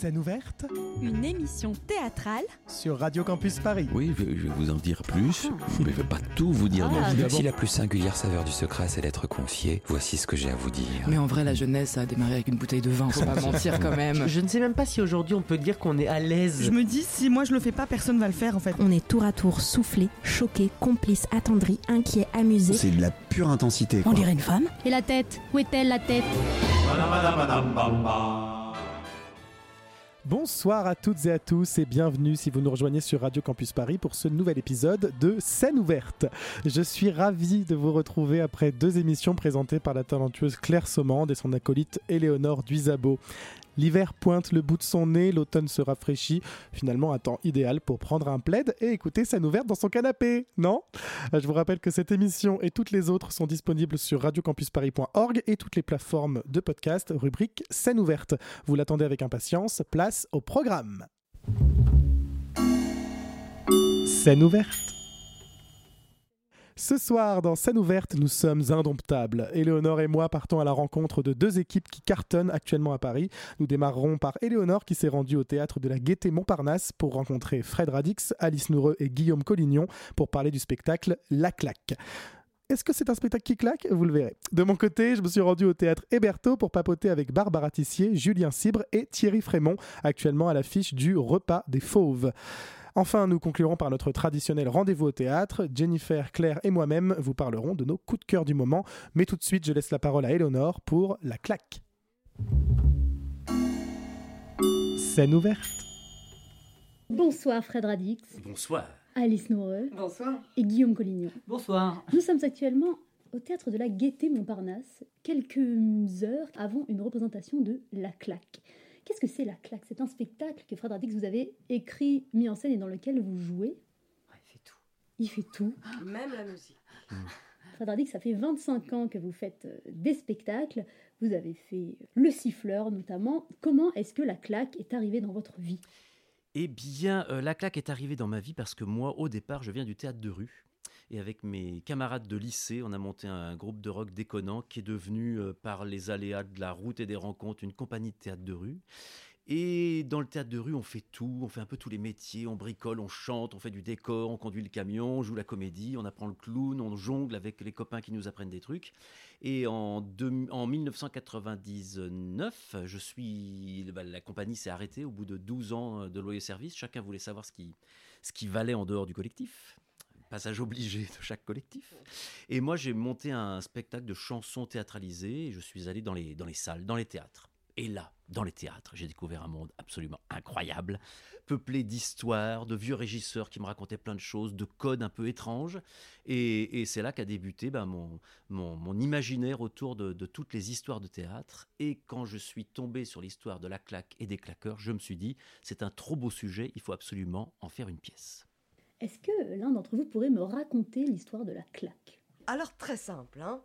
Scène ouverte Une émission théâtrale sur Radio Campus Paris. Oui, je je vais vous en dire plus, mais je ne vais pas tout vous dire non Ah, bon. Si la plus singulière saveur du secret, c'est d'être confié, voici ce que j'ai à vous dire. Mais en vrai, la jeunesse a démarré avec une bouteille de vin, faut pas mentir quand même. Je ne sais même pas si aujourd'hui on peut dire qu'on est à l'aise. Je me dis, si moi je le fais pas, personne va le faire en fait. On est tour à tour soufflé, choqué, complice, attendri, inquiet, amusé. C'est de la pure intensité. On dirait une femme. Et la tête Où est-elle la tête? Bonsoir à toutes et à tous et bienvenue si vous nous rejoignez sur Radio Campus Paris pour ce nouvel épisode de Scène ouverte. Je suis ravi de vous retrouver après deux émissions présentées par la talentueuse Claire Saumande et son acolyte Éléonore Duisabo. L'hiver pointe le bout de son nez, l'automne se rafraîchit. Finalement, un temps idéal pour prendre un plaid et écouter scène ouverte dans son canapé, non? Je vous rappelle que cette émission et toutes les autres sont disponibles sur radiocampusparis.org et toutes les plateformes de podcast, rubrique scène ouverte. Vous l'attendez avec impatience, place au programme. Scène ouverte. Ce soir, dans Scène ouverte, nous sommes indomptables. Éléonore et moi partons à la rencontre de deux équipes qui cartonnent actuellement à Paris. Nous démarrerons par Éléonore qui s'est rendue au théâtre de la Gaîté Montparnasse pour rencontrer Fred Radix, Alice Noureux et Guillaume Collignon pour parler du spectacle La Claque. Est-ce que c'est un spectacle qui claque? Vous le verrez. De mon côté, je me suis rendu au théâtre Héberto pour papoter avec Barbara Tissier, Julien Cibre et Thierry Frémont, actuellement à l'affiche du Repas des Fauves. Enfin, nous conclurons par notre traditionnel rendez-vous au théâtre. Jennifer, Claire et moi-même vous parlerons de nos coups de cœur du moment. Mais tout de suite, je laisse la parole à Eleonore pour La Claque. Scène ouverte. Bonsoir Fred Radix, Bonsoir. Alice Noureux Bonsoir. et Guillaume Collignon. Bonsoir. Nous sommes actuellement au théâtre de la Gaîté Montparnasse, quelques heures avant une représentation de La Claque. Qu'est-ce que c'est La Claque? C'est un spectacle que Fred Radix vous avez écrit, mis en scène et dans lequel vous jouez? il fait tout. Il fait tout. Même la musique. Fred Radix, ça fait 25 ans que vous faites euh, des spectacles. Vous avez fait Le Siffleur notamment. Comment est-ce que La Claque est arrivée dans votre vie? Eh bien, euh, la claque est arrivée dans ma vie parce que moi, au départ, je viens du théâtre de rue. Et avec mes camarades de lycée, on a monté un groupe de rock déconnant qui est devenu, euh, par les aléas de la route et des rencontres, une compagnie de théâtre de rue. Et dans le théâtre de rue, on fait tout, on fait un peu tous les métiers, on bricole, on chante, on fait du décor, on conduit le camion, on joue la comédie, on apprend le clown, on jongle avec les copains qui nous apprennent des trucs. Et en, deux- en 1999, je suis, bah, la compagnie s'est arrêtée au bout de 12 ans de loyer service. Chacun voulait savoir ce qui valait en dehors du collectif. Passage obligé de chaque collectif. Et moi, j'ai monté un spectacle de chansons théâtralisées et je suis allé dans les, dans les salles, dans les théâtres. Et là, dans les théâtres, j'ai découvert un monde absolument incroyable, peuplé d'histoires, de vieux régisseurs qui me racontaient plein de choses, de codes un peu étranges. Et, c'est là qu'a débuté ben, mon, mon, imaginaire autour de toutes les histoires de théâtre. Et quand je suis tombé sur l'histoire de la claque et des claqueurs, je me suis dit, c'est un trop beau sujet, il faut absolument en faire une pièce. Est-ce que l'un d'entre vous pourrait me raconter l'histoire de La Claque? Alors très simple, hein.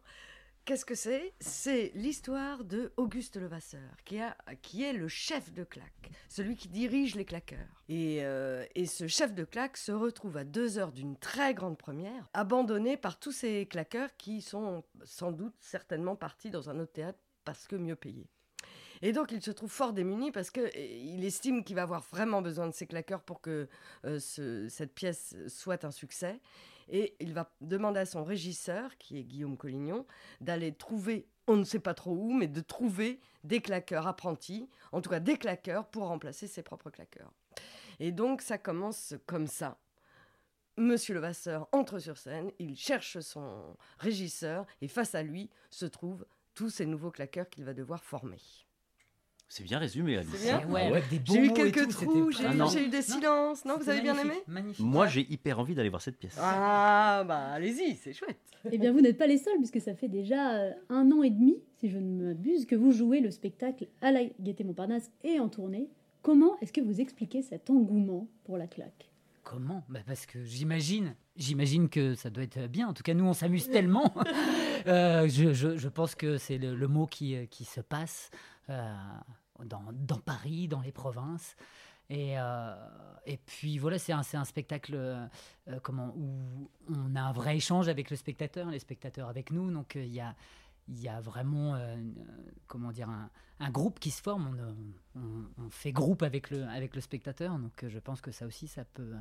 Qu'est-ce que c'est? C'est l'histoire de Auguste Levasseur, qui, a, qui est le chef de claque, celui qui dirige les claqueurs. Et, euh, et ce chef de claque se retrouve à deux heures d'une très grande première, abandonné par tous ces claqueurs qui sont sans doute certainement partis dans un autre théâtre parce que mieux payés. Et donc il se trouve fort démuni parce qu'il estime qu'il va avoir vraiment besoin de ces claqueurs pour que euh, ce- cette pièce soit un succès. Et il va demander à son régisseur, qui est Guillaume Collignon, d'aller trouver, on ne sait pas trop où, mais de trouver des claqueurs apprentis, en tout cas des claqueurs pour remplacer ses propres claqueurs. Et donc ça commence comme ça. Monsieur Levasseur entre sur scène, il cherche son régisseur et face à lui se trouvent tous ces nouveaux claqueurs qu'il va devoir former. C'est bien résumé, Alice. Bien Ouais, des bons J'ai eu quelques tout, trous, j'ai Ah eu, j'ai eu des silences. Non, vous avez bien aimé Magnifique. Moi, j'ai hyper envie d'aller voir cette pièce. Ah, bah allez-y, c'est chouette. Eh bien, vous n'êtes pas les seuls, puisque ça fait déjà euh, un an et demi, si je ne m'abuse, que vous jouez le spectacle à la Gaîté Montparnasse et en tournée. Comment est-ce que vous expliquez cet engouement pour la claque? Comment? Bah Parce que j'imagine, j'imagine que ça doit être bien. En tout cas, nous, on s'amuse tellement. Euh, je, je- je pense que c'est le, le mot qui, euh, qui se passe euh, dans, dans Paris, dans les provinces. Et, euh, et puis voilà, c'est un, un spectacle euh, euh, comment, où on a un vrai échange avec le spectateur, les spectateurs avec nous. Donc euh, il y, a, y a vraiment, euh, comment dire, un, un groupe qui se forme. On, euh, on- fait groupe avec le, avec le spectateur. Donc, euh, je pense que ça aussi, ça peut,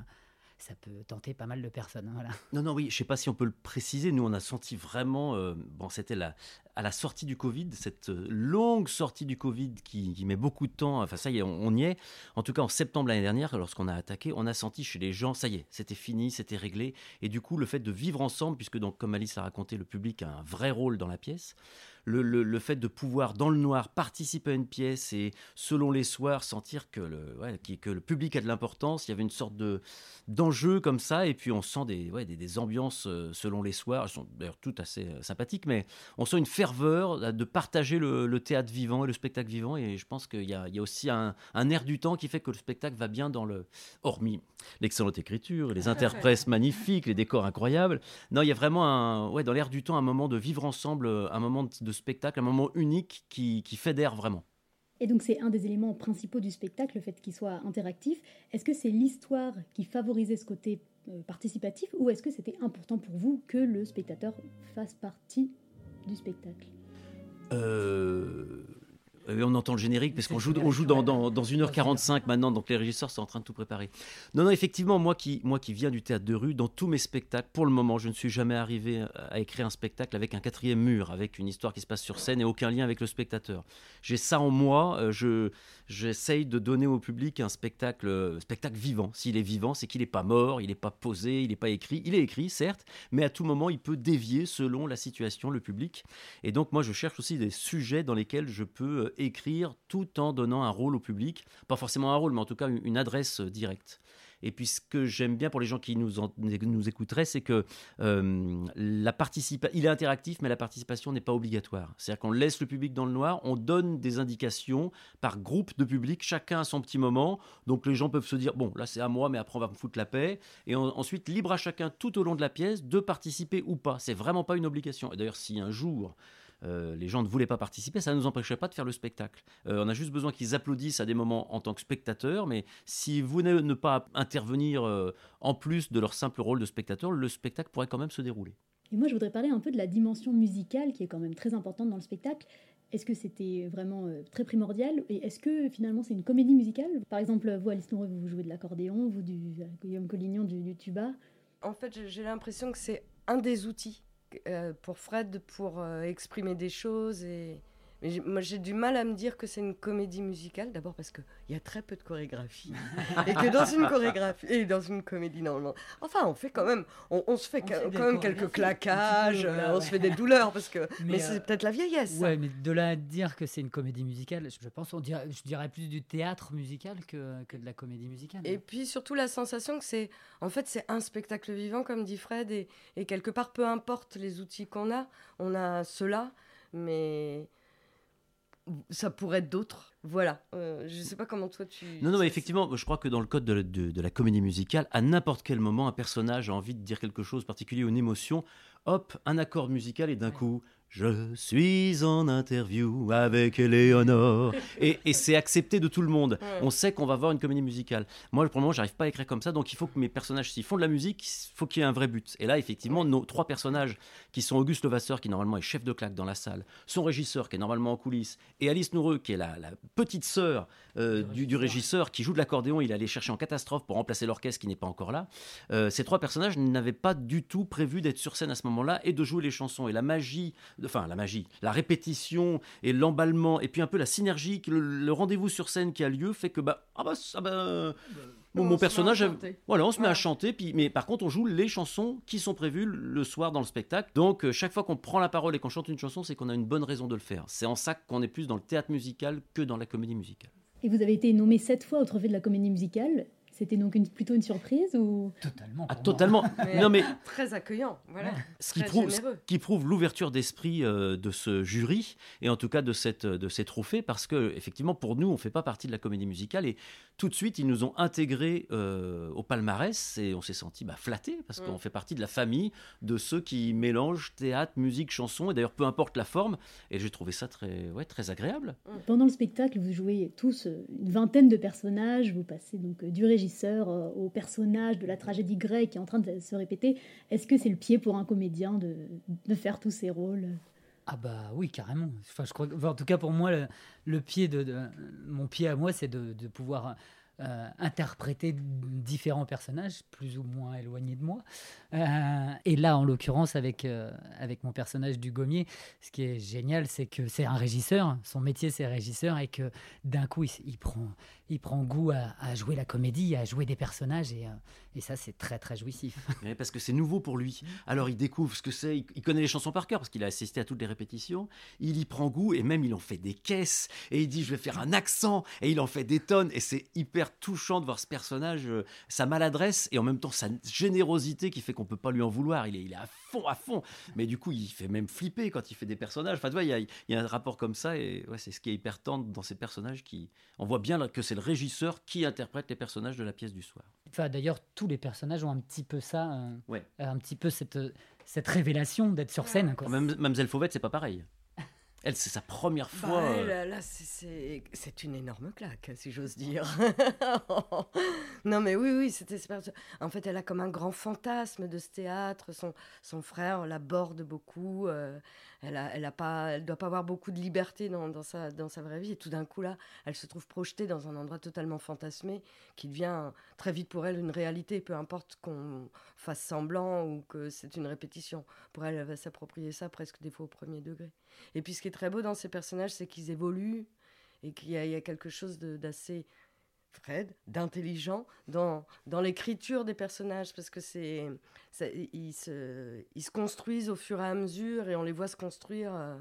ça peut tenter pas mal de personnes. Voilà. Non, non, oui, je sais pas si on peut le préciser. Nous, on a senti vraiment, euh, bon, c'était la, à la sortie du Covid, cette euh, longue sortie du Covid qui, met beaucoup de temps. Enfin, ça y est, on, on y est. En tout cas, en septembre l'année dernière, lorsqu'on a attaqué, on a senti chez les gens, ça y est, c'était fini, c'était réglé. Et du coup, le fait de vivre ensemble, puisque donc, comme Alice l'a raconté, le public a un vrai rôle dans la pièce. Le, le- le fait de pouvoir, dans le noir, participer à une pièce et, selon les soirs, sentir que le, ouais, que le public a de l'importance. Il y avait une sorte de, d'enjeu comme ça, et puis on sent des, ouais, des, des ambiances euh, selon les soirs. Elles sont d'ailleurs toutes assez euh, sympathiques, mais on sent une ferveur euh, de partager le, le théâtre vivant et le spectacle vivant. Et je pense qu'il y a, il y a aussi un, un air du temps qui fait que le spectacle va bien dans le. Hormis l'excellente écriture, les interprètes magnifiques, les décors incroyables. Non, il y a vraiment un, ouais, dans l'air du temps un moment de vivre ensemble, un moment de spectacle, un moment unique qui, qui fédère vraiment. Et donc c'est un des éléments principaux du spectacle, le fait qu'il soit interactif. Est-ce que c'est l'histoire qui favorisait ce côté euh, participatif ou est-ce que c'était important pour vous que le spectateur fasse partie du spectacle? Euh, euh, on entend le générique parce qu'on joue, on joue dans, dans, dans 1h45 maintenant, donc les régisseurs sont en train de tout préparer. Non, non, effectivement, moi qui, moi qui viens du théâtre de rue, dans tous mes spectacles, pour le moment, je ne suis jamais arrivé à écrire un spectacle avec un quatrième mur, avec une histoire qui se passe sur scène et aucun lien avec le spectateur. J'ai ça en moi, euh, je, j'essaye de donner au public un spectacle, euh, spectacle vivant. S'il est vivant, c'est qu'il n'est pas mort, il n'est pas posé, il n'est pas écrit. Il est écrit, certes, mais à tout moment, il peut dévier selon la situation, le public. Et donc, moi, je cherche aussi des sujets dans lesquels je peux euh, écrire tout en donnant un rôle au public. Pas forcément un rôle, mais en tout cas une adresse euh, directe. Et puis ce que j'aime bien pour les gens qui nous, nous écouteraient, c'est que euh, la participa- il est interactif, mais la participation n'est pas obligatoire. C'est-à-dire qu'on laisse le public dans le noir, on donne des indications par groupe de public, chacun à son petit moment. Donc les gens peuvent se dire, bon, là c'est à moi, mais après on va me foutre la paix. Et en- ensuite, libre à chacun tout au long de la pièce de participer ou pas. C'est vraiment pas une obligation. Et d'ailleurs, si un jour euh, les gens ne voulaient pas participer, ça ne nous empêchait pas de faire le spectacle. Euh, on a juste besoin qu'ils applaudissent à des moments en tant que spectateurs, mais si vous ne, ne pas intervenir euh, en plus de leur simple rôle de spectateur, le spectacle pourrait quand même se dérouler. Et moi je voudrais parler un peu de la dimension musicale qui est quand même très importante dans le spectacle. Est-ce que c'était vraiment euh, très primordial? Et est-ce que finalement c'est une comédie musicale? Par exemple, vous Alice Noureux, vous jouez de l'accordéon, vous du euh, Guillaume Collignon du, du tuba. En fait, j'ai- l'impression que c'est un des outils pour Fred pour euh, exprimer des choses. Et... Mais moi, j'ai du mal à me dire que c'est une comédie musicale. D'abord parce qu'il y a très peu de chorégraphie. et que dans une chorégraphie et dans une comédie, normalement. Enfin, on fait quand même. On, on se fait On quand fait des quand même quelques claquages. euh, on ouais. se fait des douleurs parce que. Mais, Mais, c'est euh, peut-être la vieillesse. Ouais, mais de là à dire que c'est une comédie musicale, je pense, on dirait, je dirais plus du théâtre musical que, que de la comédie musicale. Et puis surtout la sensation que c'est, en fait, c'est un spectacle vivant, comme dit Fred, et, et quelque part, peu importe les outils qu'on a, on a cela, mais ça pourrait être d'autres. Voilà. Euh, je sais pas comment toi tu. Non, non, mais effectivement, je crois que dans le code de, de- de la comédie musicale, à n'importe quel moment, un personnage a envie de dire quelque chose de particulier ou une émotion, hop, un accord musical et d'un coup, je suis en interview avec Éléonore. et et c'est accepté de tout le monde. Ouais. On sait qu'on va voir une comédie musicale. Moi, pour le moment, j'arrive pas à écrire comme ça, donc il faut que mes personnages, s'ils font de la musique, il faut qu'il y ait un vrai but. Et là, effectivement, nos trois personnages, qui sont Auguste Levasseur, qui normalement est chef de claque dans la salle, son régisseur, qui est normalement en coulisses, et Alice Noureux, qui est la, la petite sœur euh, du, du régisseur, qui joue de l'accordéon, il allait chercher en catastrophe pour remplacer l'orchestre qui n'est pas encore là. Euh, ces trois personnages n'avaient pas du tout prévu d'être sur scène à ce moment-là et de jouer les chansons. Et la magie, enfin la magie, la répétition et l'emballement, et puis un peu la synergie, que le, le rendez-vous sur scène qui a lieu fait que bah, ah bah, ça, bah, mon, personnage, voilà, on se met à chanter, puis, mais par contre on joue les chansons qui sont prévues le soir dans le spectacle. Donc euh, chaque fois qu'on prend la parole et qu'on chante une chanson, c'est qu'on a une bonne raison de le faire. C'est en ça qu'on est plus dans le théâtre musical que dans la comédie musicale. Et vous avez été nommé sept fois au trophée de la comédie musicale. C'était donc une- plutôt une surprise ou? Totalement. Ah, totalement. Mais non mais Très accueillant. Voilà. ce qui Très prouve, ce généreux. qui prouve l'ouverture d'esprit euh, de ce jury et en tout cas de, cette, de ces trophées parce que effectivement pour nous on fait pas partie de la comédie musicale et tout de suite ils nous ont intégrés euh, au palmarès et on s'est senti bah, flattés parce Mm. qu'on fait partie de la famille de ceux qui mélangent théâtre, musique, chanson et d'ailleurs peu importe la forme et j'ai trouvé ça très, ouais, très agréable. Pendant le spectacle, vous jouez tous euh, une vingtaine de personnages. Vous passez donc euh, du euh, au personnage de la tragédie grecque qui est en train de se répéter. Est-ce que c'est le pied pour un comédien de, de faire tous ces rôles? Ah bah oui, carrément. Enfin, je crois en tout cas, pour moi, le, pied de, mon pied à moi, c'est de, de pouvoir euh, interpréter différents personnages, plus ou moins éloignés de moi. Euh, et là, en l'occurrence, avec, avec mon personnage du Gommier, ce qui est génial, c'est que c'est un régisseur. Son métier, c'est régisseur, et que d'un coup, il prend, il prend goût à, jouer la comédie, à jouer des personnages, et, euh, et ça, c'est très, très jouissif. Parce que c'est nouveau pour lui. Alors il découvre ce que c'est, il, connaît les chansons par cœur parce qu'il a assisté à toutes les répétitions. Il y prend goût et même il en fait des caisses et il dit je vais faire un accent et il en fait des tonnes et c'est hyper touchant de voir ce personnage, euh, sa maladresse et en même temps sa générosité qui fait qu'on peut pas lui en vouloir. Il est, il est à fond, à fond. Mais du coup il fait même flipper quand il fait des personnages. Enfin tu vois il y a, il y a un rapport comme ça et ouais, c'est ce qui est hyper tendre dans ces personnages qui, on voit bien que c'est le régisseur qui interprète les personnages de la pièce du soir. Enfin, d'ailleurs, tous les personnages ont un petit peu ça, euh, Ouais. un petit peu cette, cette révélation d'être sur scène. Quoi. Même Mademoiselle Fauvette c'est pas pareil. Elle, c'est sa première Bah, fois. euh, là, c'est- c'est c'est une énorme claque, si j'ose dire. non, mais oui, oui, c'était super. En fait, elle a comme un grand fantasme de ce théâtre. Son, son frère l'aborde beaucoup. euh, elle a, pas, elle doit pas avoir beaucoup de liberté dans, sa, vraie vie. Et tout d'un coup, là, elle se trouve projetée dans un endroit totalement fantasmé qui devient très vite pour elle une réalité, peu importe qu'on fasse semblant ou que c'est une répétition. Pour elle, elle va s'approprier ça presque des fois au premier degré. Et puis ce qui est très beau dans ces personnages, c'est qu'ils évoluent et qu'il y, y a quelque chose d'assez Fred, d'intelligent dans, dans l'écriture des personnages, parce que c'est, ils, se, construisent au fur et à mesure et on les voit se construire. euh,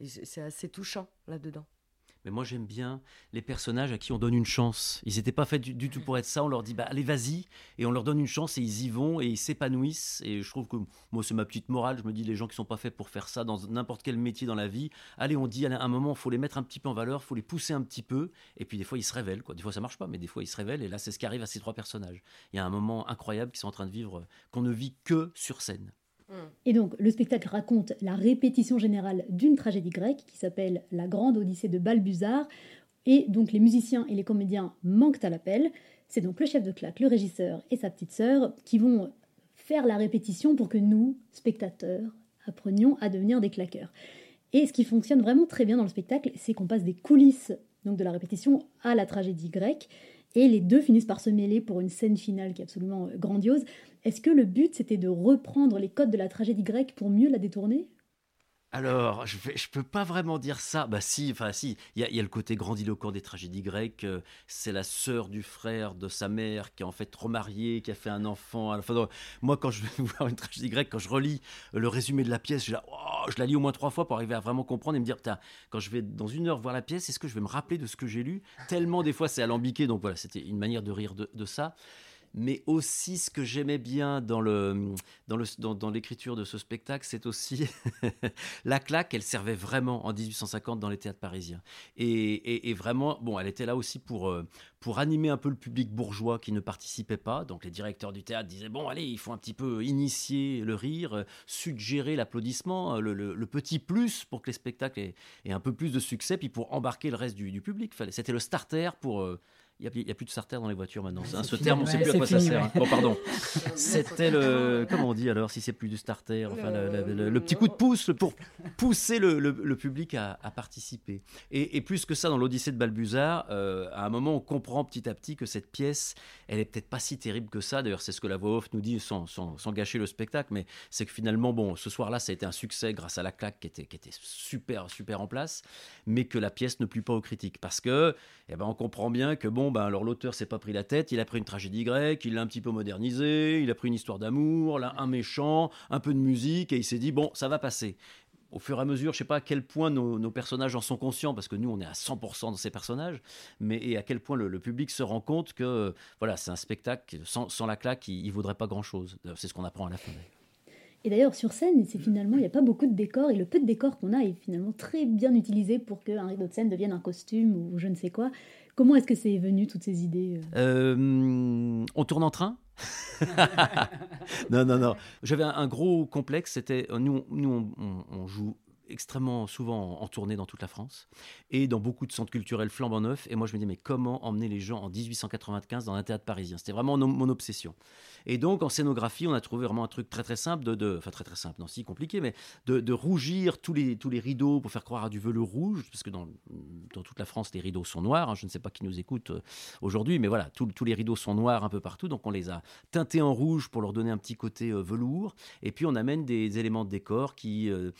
et c'est assez touchant là-dedans. Mais moi, j'aime bien les personnages à qui on donne une chance. Ils n'étaient pas faits du, du tout pour être ça. On leur dit, bah, allez, vas-y. Et on leur donne une chance et ils y vont et ils s'épanouissent. Et je trouve que, moi, c'est ma petite morale. Je me dis, les gens qui sont pas faits pour faire ça dans n'importe quel métier dans la vie, allez, on dit, à un moment, il faut les mettre un petit peu en valeur, il faut les pousser un petit peu. Et puis, des fois, ils se révèlent. Quoi. Des fois, ça marche pas, mais des fois, ils se révèlent. Et là, c'est ce qui arrive à ces trois personnages. Il y a un moment incroyable qu'ils sont en train de vivre, euh, qu'on ne vit que sur scène. Et donc, le spectacle raconte la répétition générale d'une tragédie grecque qui s'appelle La Grande Odyssée de Balbuzard. Et donc, les musiciens et les comédiens manquent à l'appel. C'est donc le chef de claque, le régisseur et sa petite sœur qui vont faire la répétition pour que nous, spectateurs, apprenions à devenir des claqueurs. Et ce qui fonctionne vraiment très bien dans le spectacle, c'est qu'on passe des coulisses donc de la répétition à la tragédie grecque. Et les deux finissent par se mêler pour une scène finale qui est absolument euh, grandiose. Est-ce que le but, c'était de reprendre les codes de la tragédie grecque pour mieux la détourner? Alors, je ne peux pas vraiment dire ça. Bah si, enfin si, il y, a- le côté grandiloquent des tragédies grecques. euh, C'est la sœur du frère de sa mère qui est en fait remariée, qui a fait un enfant. Enfin, moi, quand je vais voir une tragédie grecque, quand je relis euh, le résumé de la pièce, je, la, oh, je la lis au moins trois fois pour arriver à vraiment comprendre et me dire, Putain, quand je vais dans une heure voir la pièce, est-ce que je vais me rappeler de ce que j'ai lu? Tellement des fois c'est alambiqué, donc voilà, c'était une manière de rire de ça. Mais aussi, ce que j'aimais bien dans le dans le dans, l'écriture de ce spectacle, c'est aussi la claque. Elle servait vraiment en 1850 dans les théâtres parisiens. Et, et- vraiment, bon, elle était là aussi pour euh, pour animer un peu le public bourgeois qui ne participait pas. Donc les directeurs du théâtre disaient bon, allez, il faut un petit peu initier le rire, euh, suggérer l'applaudissement, euh, le, petit plus pour que les spectacles aient, un peu plus de succès, puis pour embarquer le reste du, public. C'était le starter pour il n'y a, plus de starter dans les voitures maintenant. Ouais, Hein, ce fini, terme, on ne sait plus à quoi ça sert. ouais. hein. Bon, pardon. C'était le. Comment on dit alors si c'est plus du starter Enfin, le, le- le- le petit coup de pouce pour pousser le, public à, à participer. Et, et plus que ça, dans l'Odyssée de Balbuzard, euh, à un moment, on comprend petit à petit que cette pièce, elle est peut-être pas si terrible que ça. D'ailleurs, c'est ce que la voix off nous dit sans, sans- sans gâcher le spectacle. Mais c'est que finalement, bon, ce soir-là, ça a été un succès grâce à la claque qui était, qui était super, super en place. Mais que la pièce ne plut pas aux critiques. Parce que, eh ben, on comprend bien que, bon, ben, alors l'auteur s'est pas pris la tête. Il a pris une tragédie grecque, il l'a un petit peu modernisé, il a pris une histoire d'amour, là, un méchant, un peu de musique, et il s'est dit, bon, ça va passer au fur et à mesure, je sais pas à quel point nos, personnages en sont conscients, parce que nous, on est à 100% dans ces personnages, mais et à quel point le, public se rend compte que voilà, c'est un spectacle, sans, la claque, il ne vaudrait pas grand-chose. C'est ce qu'on apprend à la fin. Et d'ailleurs, sur scène, c'est finalement, il n'y a pas beaucoup de décors, et le peu de décors qu'on a est finalement très bien utilisé pour qu'un rideau de scène devienne un costume ou je ne sais quoi. Comment est-ce que c'est venu, toutes ces idées euh Euh, on tourne en train non, non, non. J'avais un, un gros complexe. C'était euh, nous, on- nous on, on- on joue extrêmement souvent en, tournée dans toute la France et dans beaucoup de centres culturels flambant neufs. Et moi, je me dis, mais comment emmener les gens en 1895 dans un théâtre parisien? C'était vraiment mon, obsession. Et donc, en scénographie, on a trouvé vraiment un truc très très simple, de, enfin très très simple, non, si compliqué, mais de, rougir tous les, tous les rideaux pour faire croire à du velours rouge, parce que dans, dans toute la France, les rideaux sont noirs. Hein. je ne sais pas qui nous écoute euh, aujourd'hui, mais voilà, tous les rideaux sont noirs un peu partout. Donc, on les a teintés en rouge pour leur donner un petit côté euh, velours. Et puis, on amène des éléments de décor qui, euh,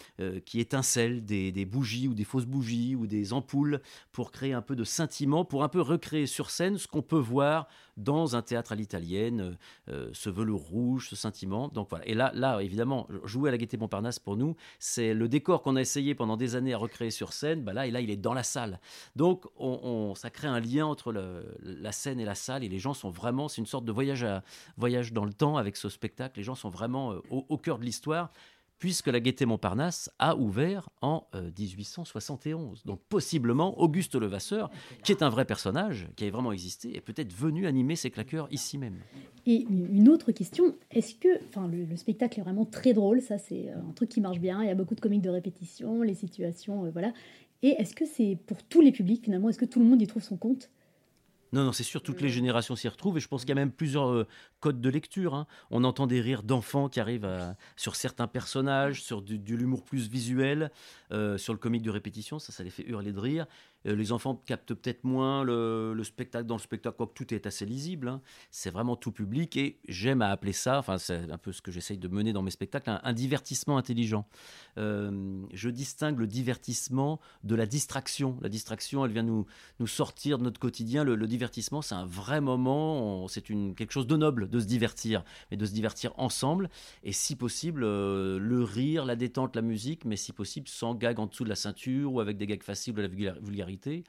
qui étincellent, des, bougies ou des fausses bougies ou des ampoules pour créer un peu de scintillement, pour un peu recréer sur scène ce qu'on peut voir dans un théâtre à l'italienne, euh, ce velours rouge, ce sentiment. Donc voilà. Et là, là, évidemment, jouer à la Gaîté Montparnasse pour nous, c'est le décor qu'on a essayé pendant des années à recréer sur scène. Bah là, et là, il est dans la salle. Donc, on, ça crée un lien entre la scène et la salle. Et les gens sont vraiment, c'est une sorte de voyage, voyage dans le temps avec ce spectacle. Les gens sont vraiment euh, au, au cœur de l'histoire puisque la Gaîté Montparnasse a ouvert en 1871. Euh, Donc possiblement, Auguste Levasseur, qui est un vrai personnage, qui a vraiment existé, est peut-être venu animer ses claqueurs ici même. Et une autre question, est-ce que, enfin le, spectacle est vraiment très drôle, ça c'est euh, un truc qui marche bien, il y a beaucoup de comiques de répétition, les situations, euh, voilà. Et est-ce que c'est pour tous les publics finalement, est-ce que tout le monde y trouve son compte? Non, non, c'est sûr, toutes les générations s'y retrouvent et je pense qu'il y a même plusieurs euh, codes de lecture. Hein. On entend des rires d'enfants qui arrivent sur certains personnages, sur du, de l'humour plus visuel, euh, sur le comique de répétition, ça, ça les fait hurler de rire. Euh, les enfants captent peut-être moins le, spectacle dans le spectacle, quoique tout est assez lisible. Hein. C'est vraiment tout public et j'aime à appeler ça, enfin c'est un peu ce que j'essaye de mener dans mes spectacles, un, divertissement intelligent. Euh, je distingue le divertissement de la distraction. La distraction, elle vient nous, nous sortir de notre quotidien. Le, divertissement, c'est un vrai moment, c'est quelque chose de noble de se divertir, mais de se divertir ensemble et si possible le rire, la détente, la musique, mais si possible sans en dessous de la ceinture ou avec des gags faciles de la vulgarité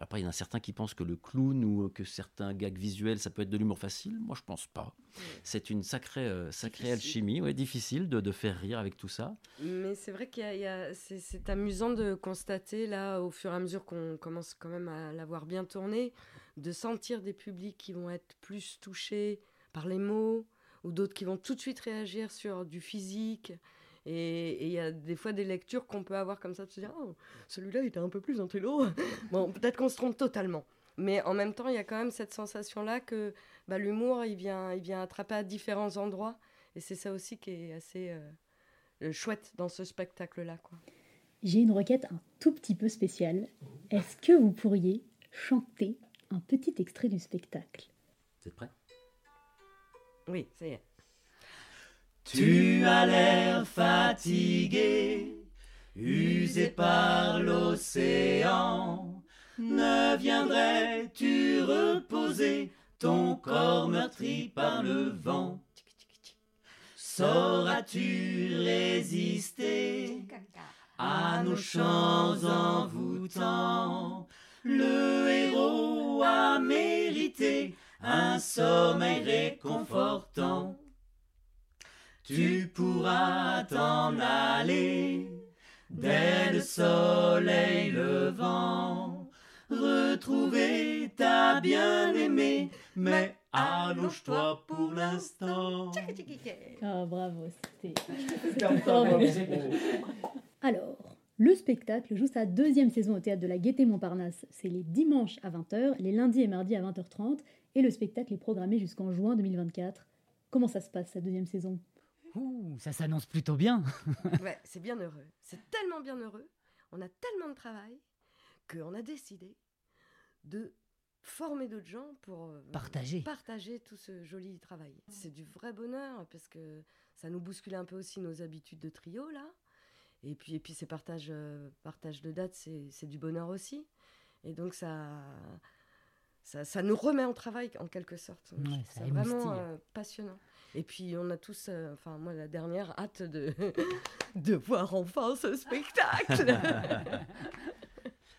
après, il y en a certains qui pensent que le clown ou que certains gags visuels, ça peut être de l'humour facile. Moi, je pense pas. C'est une sacrée, euh, sacrée alchimie, ouais, difficile de, de, faire rire avec tout ça. Mais c'est vrai qu'il y a, c'est amusant de constater là, au fur et à mesure qu'on commence quand même à l'avoir bien tourné, de sentir des publics qui vont être plus touchés par les mots ou d'autres qui vont tout de suite réagir sur du physique. Et il y a des fois des lectures qu'on peut avoir comme ça, de se dire, oh, celui-là, il était un peu plus intello. bon, peut-être qu'on se trompe totalement. Mais en même temps, il y a quand même cette sensation-là que bah, l'humour, il vient, il vient attraper à différents endroits. Et c'est ça aussi qui est assez euh, chouette dans ce spectacle-là. quoi. J'ai une requête un tout petit peu spéciale. Est-ce que vous pourriez chanter un petit extrait du spectacle? Vous êtes prêt Oui, ça y est. Tu as l'air fatigué, usé par l'océan. Ne viendrais-tu reposer ton corps meurtri par le vent? Sauras-tu résister à nos chants envoûtants? Le héros a mérité un sommeil réconfortant. Tu pourras t'en aller dès le soleil levant, retrouver ta bien-aimée, mais allonge-toi pour l'instant. Oh, bravo, c'était. Alors, le spectacle joue sa deuxième saison au théâtre de la Gaîté Montparnasse. C'est les dimanches à 20h, les lundis et mardis à 20h30, et le spectacle est programmé jusqu'en juin 2024. Comment ça se passe, cette deuxième saison? Ça s'annonce plutôt bien. ouais, c'est bien heureux. C'est tellement bien heureux. On a tellement de travail qu'on a décidé de former d'autres gens pour euh, partager. partager tout ce joli travail. C'est du vrai bonheur parce que ça nous bouscule un peu aussi nos habitudes de trio là. Et puis, et puis ces partages, euh, partage de dates, c'est du bonheur aussi. Et donc ça, ça, ça, nous remet en travail en quelque sorte. c'est vraiment euh, passionnant. Et puis on a tous, euh, enfin moi la dernière, hâte de, de voir enfin ce spectacle.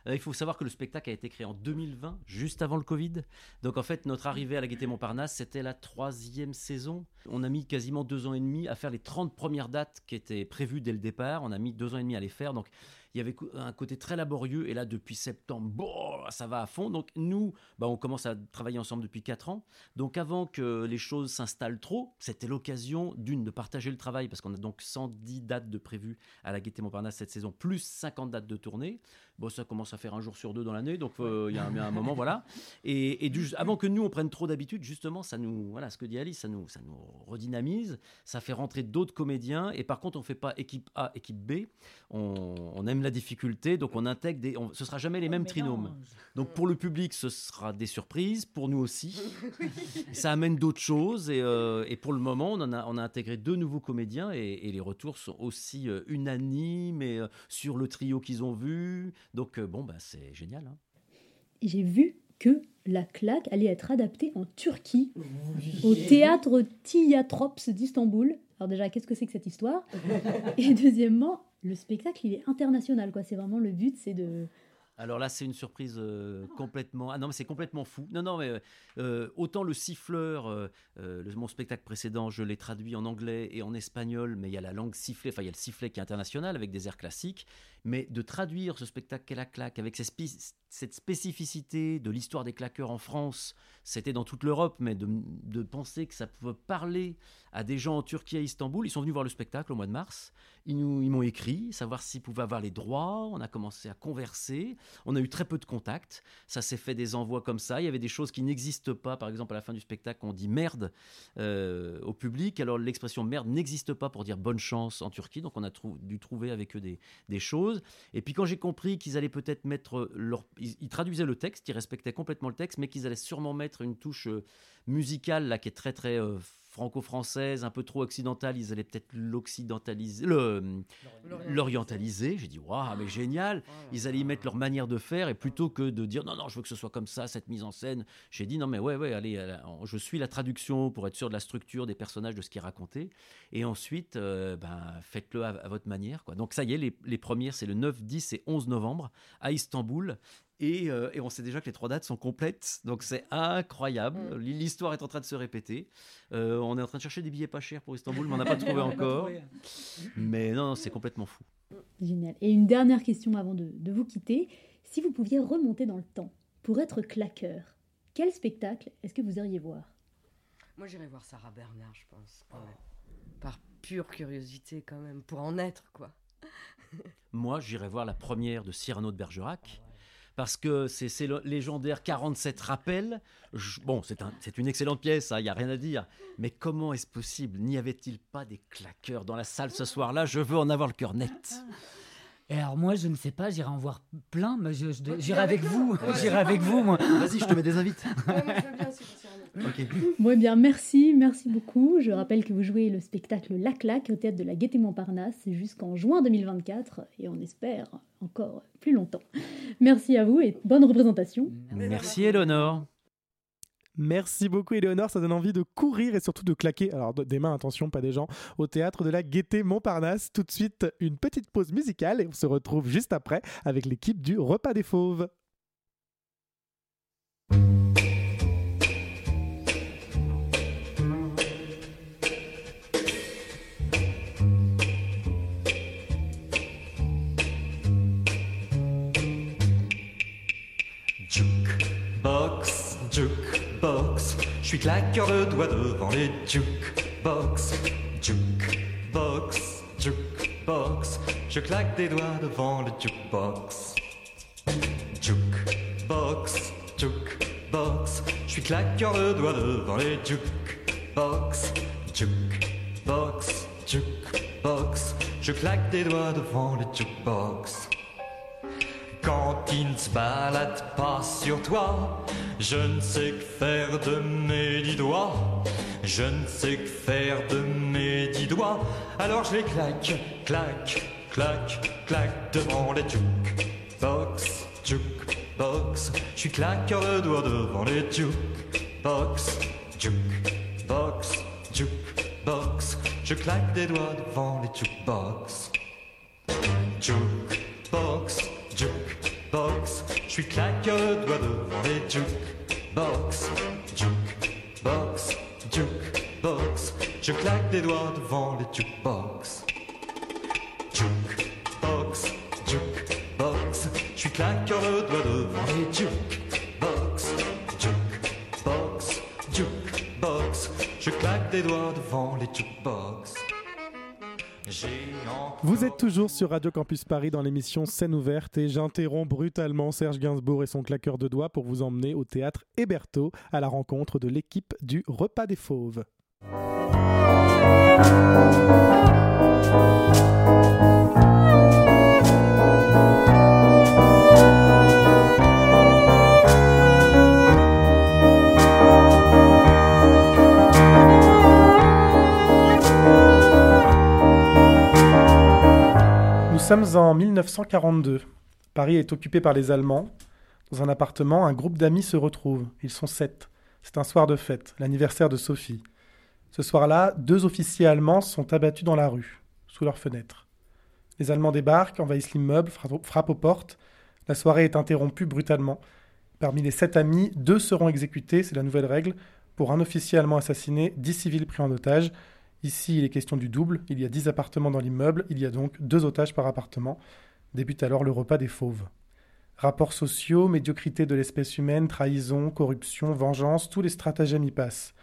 Euh, il faut savoir que le spectacle a été créé en 2020, juste avant le Covid. Donc en fait, notre arrivée à la Gaîté Montparnasse, c'était la troisième saison. On a mis quasiment deux ans et demi à faire les 30 premières dates qui étaient prévues dès le départ. On a mis deux ans et demi à les faire. Donc il y avait un côté très laborieux. Et là, depuis septembre, bon, ça va à fond. Donc nous, bah, on commence à travailler ensemble depuis 4 ans. Donc avant que les choses s'installent trop, c'était l'occasion d'une de partager le travail parce qu'on a donc 110 dates de prévues à la Gaîté Montparnasse cette saison, plus 50 dates de tournée. Bon, ça commence à faire un jour sur deux dans l'année, donc euh, il y, a un- il y a un moment, voilà. Et, et du- avant que nous on prenne trop d'habitude, justement, ça nous, voilà, ce que dit Alice, ça nous, ça nous redynamise, ça fait rentrer d'autres comédiens. Et par contre, on fait pas équipe A, équipe B. On, on aime la difficulté, donc on intègre des, on, ce sera jamais les mêmes trinômes. Donc pour le public, ce sera des surprises, pour nous aussi. Ça amène d'autres choses et, euh, et pour le moment, on, en a, on a intégré deux nouveaux comédiens et, et les retours sont aussi euh, unanimes et, sur le trio qu'ils ont vu. Donc euh, bon, bah, c'est génial. hein. J'ai vu que la claque allait être adaptée en Turquie, au théâtre Tiyatrops d'Istanbul. Alors déjà, qu'est-ce que c'est que cette histoire? Et deuxièmement, le spectacle, il est international, quoi. C'est vraiment le but, c'est de... Alors là, c'est une surprise euh, complètement. Ah non, mais c'est complètement fou. Non, non, mais euh, autant le siffleur, euh, euh, le- mon spectacle précédent, je l'ai traduit en anglais et en espagnol, mais il y a la langue sifflée, enfin il y a le sifflet qui est international avec des airs classiques. Mais de traduire ce spectacle qu'est la claque avec cette spécificité de l'histoire des claqueurs en France, c'était dans toute l'Europe, mais de, de penser que ça pouvait parler à des gens en Turquie à Istanbul, ils sont venus voir le spectacle au mois de mars. Ils m'ont écrit, savoir s'ils pouvaient avoir les droits. On a commencé à converser. On a eu très peu de contacts. Ça s'est fait des envois comme ça. Il y avait des choses qui n'existent pas. Par exemple, à la fin du spectacle, on dit merde euh, au public. Alors l'expression merde n'existe pas pour dire bonne chance en Turquie. Donc on a dû trouver avec eux des, choses. Et puis quand j'ai compris qu'ils allaient peut-être mettre leur, ils, ils traduisaient le texte, ils respectaient complètement le texte, mais qu'ils allaient sûrement mettre une touche euh, musicale là qui est très très euh, franco-française, un peu trop occidentale. Ils allaient peut-être l'occidentaliser, le- l'orientaliser. J'ai dit waouh, mais génial. Ils allaient y mettre leur manière de faire et plutôt que de dire non non, je veux que ce soit comme ça, cette mise en scène. J'ai dit non mais ouais ouais, allez, euh, je suis la traduction pour être sûr de la structure des personnages, de ce qui est raconté. Et ensuite, euh, ben, faites-le à, à votre manière. Quoi. Donc ça y est, les, les premières, c'est le 9, 10 et 11 novembre à Istanbul. Et, euh, et on sait déjà que les trois dates sont complètes, donc c'est incroyable. L'histoire est en train de se répéter. Euh, on est en train de chercher des billets pas chers pour Istanbul, mais on n'a pas trouvé pas encore. trouvé. Mais non, non, c'est complètement fou. Génial. Et une dernière question avant de, de vous quitter. Si vous pouviez remonter dans le temps pour être claqueur, quel spectacle est-ce que vous iriez voir? Moi, j'irai voir Sarah Bernard, je pense. quand même. Par pure curiosité, quand même, pour en être, quoi. Moi, j'irai voir la première de Cyrano de Bergerac. Parce que c'est légendaire 47 rappels. Je- bon, c'est un- c'est une excellente pièce, il n'y a rien à dire. Mais comment est-ce possible? N'y avait-il pas des claqueurs dans la salle ce soir-là? Je veux en avoir le cœur net. Et alors moi, je ne sais pas, j'irai en voir plein, mais je- je- j'irai avec vous. J'irai avec vous, moi. Vas-y, je te mets des invites. Bon, eh bien, merci, merci beaucoup. Je rappelle que vous jouez le spectacle La Claque au théâtre de la Gaîté Montparnasse jusqu'en juin 2024 et on espère encore plus longtemps. Merci à vous et bonne représentation. Merci, Eleonore. Merci beaucoup Éléonore, ça donne envie de courir et surtout de claquer, alors de- des mains, attention, pas des gens, au théâtre de la Gaîté Montparnasse. Tout de suite, une petite pause musicale et on se retrouve juste après avec l'équipe du Repas des Fauves. Jukebox, je suis claqueur de doigts devant les jukebox. Jukebox, jukebox, je claque des doigts devant le jukebox. Jukebox, jukebox, je suis claqueur de doigts devant les jukebox. Jukebox, jukebox, je claque des doigts devant les jukebox. Quand il ne se balade pas sur toi, je ne sais que faire de mes dix doigts. Je ne sais que faire de mes dix doigts. Alors je les claque, claque, claque, claque devant les jukebox, jukebox. Je suis claqueur de doigts devant les jukebox, jukebox, jukebox. Je claque des doigts devant les jukebox. Jukebox, claqueur de doigts devant les jukebox. Jukebox, jukebox, je claque des doigts devant les le doigt devant les jukebox, jukebox, jukebox. Je claque des doigts devant les jukebox. Vous êtes toujours sur Radio Campus Paris dans l'émission Scène ouverte et j'interromps brutalement Serge Gainsbourg et son claqueur de doigts pour vous emmener au théâtre Héberto à la rencontre de l'équipe du Repas des Fauves. Sommes en 1942. Paris est occupé par les Allemands. Dans un appartement, un groupe d'amis se retrouve. Ils sont sept. C'est un soir de fête, l'anniversaire de Sophie. Ce soir-là, deux officiers allemands sont abattus dans la rue, sous leurs fenêtres. Les Allemands débarquent, envahissent l'immeuble, fra- frappent aux portes. La soirée est interrompue brutalement. Parmi les sept amis, deux seront exécutés, c'est la nouvelle règle. Pour un officier allemand assassiné, dix civils pris en otage. Ici, il est question du double. Il y a dix appartements dans l'immeuble. Il y a donc deux otages par appartement. Débute alors le repas des fauves. Rapports sociaux, médiocrité de l'espèce humaine, trahison, corruption, vengeance, tous les stratagèmes y passent.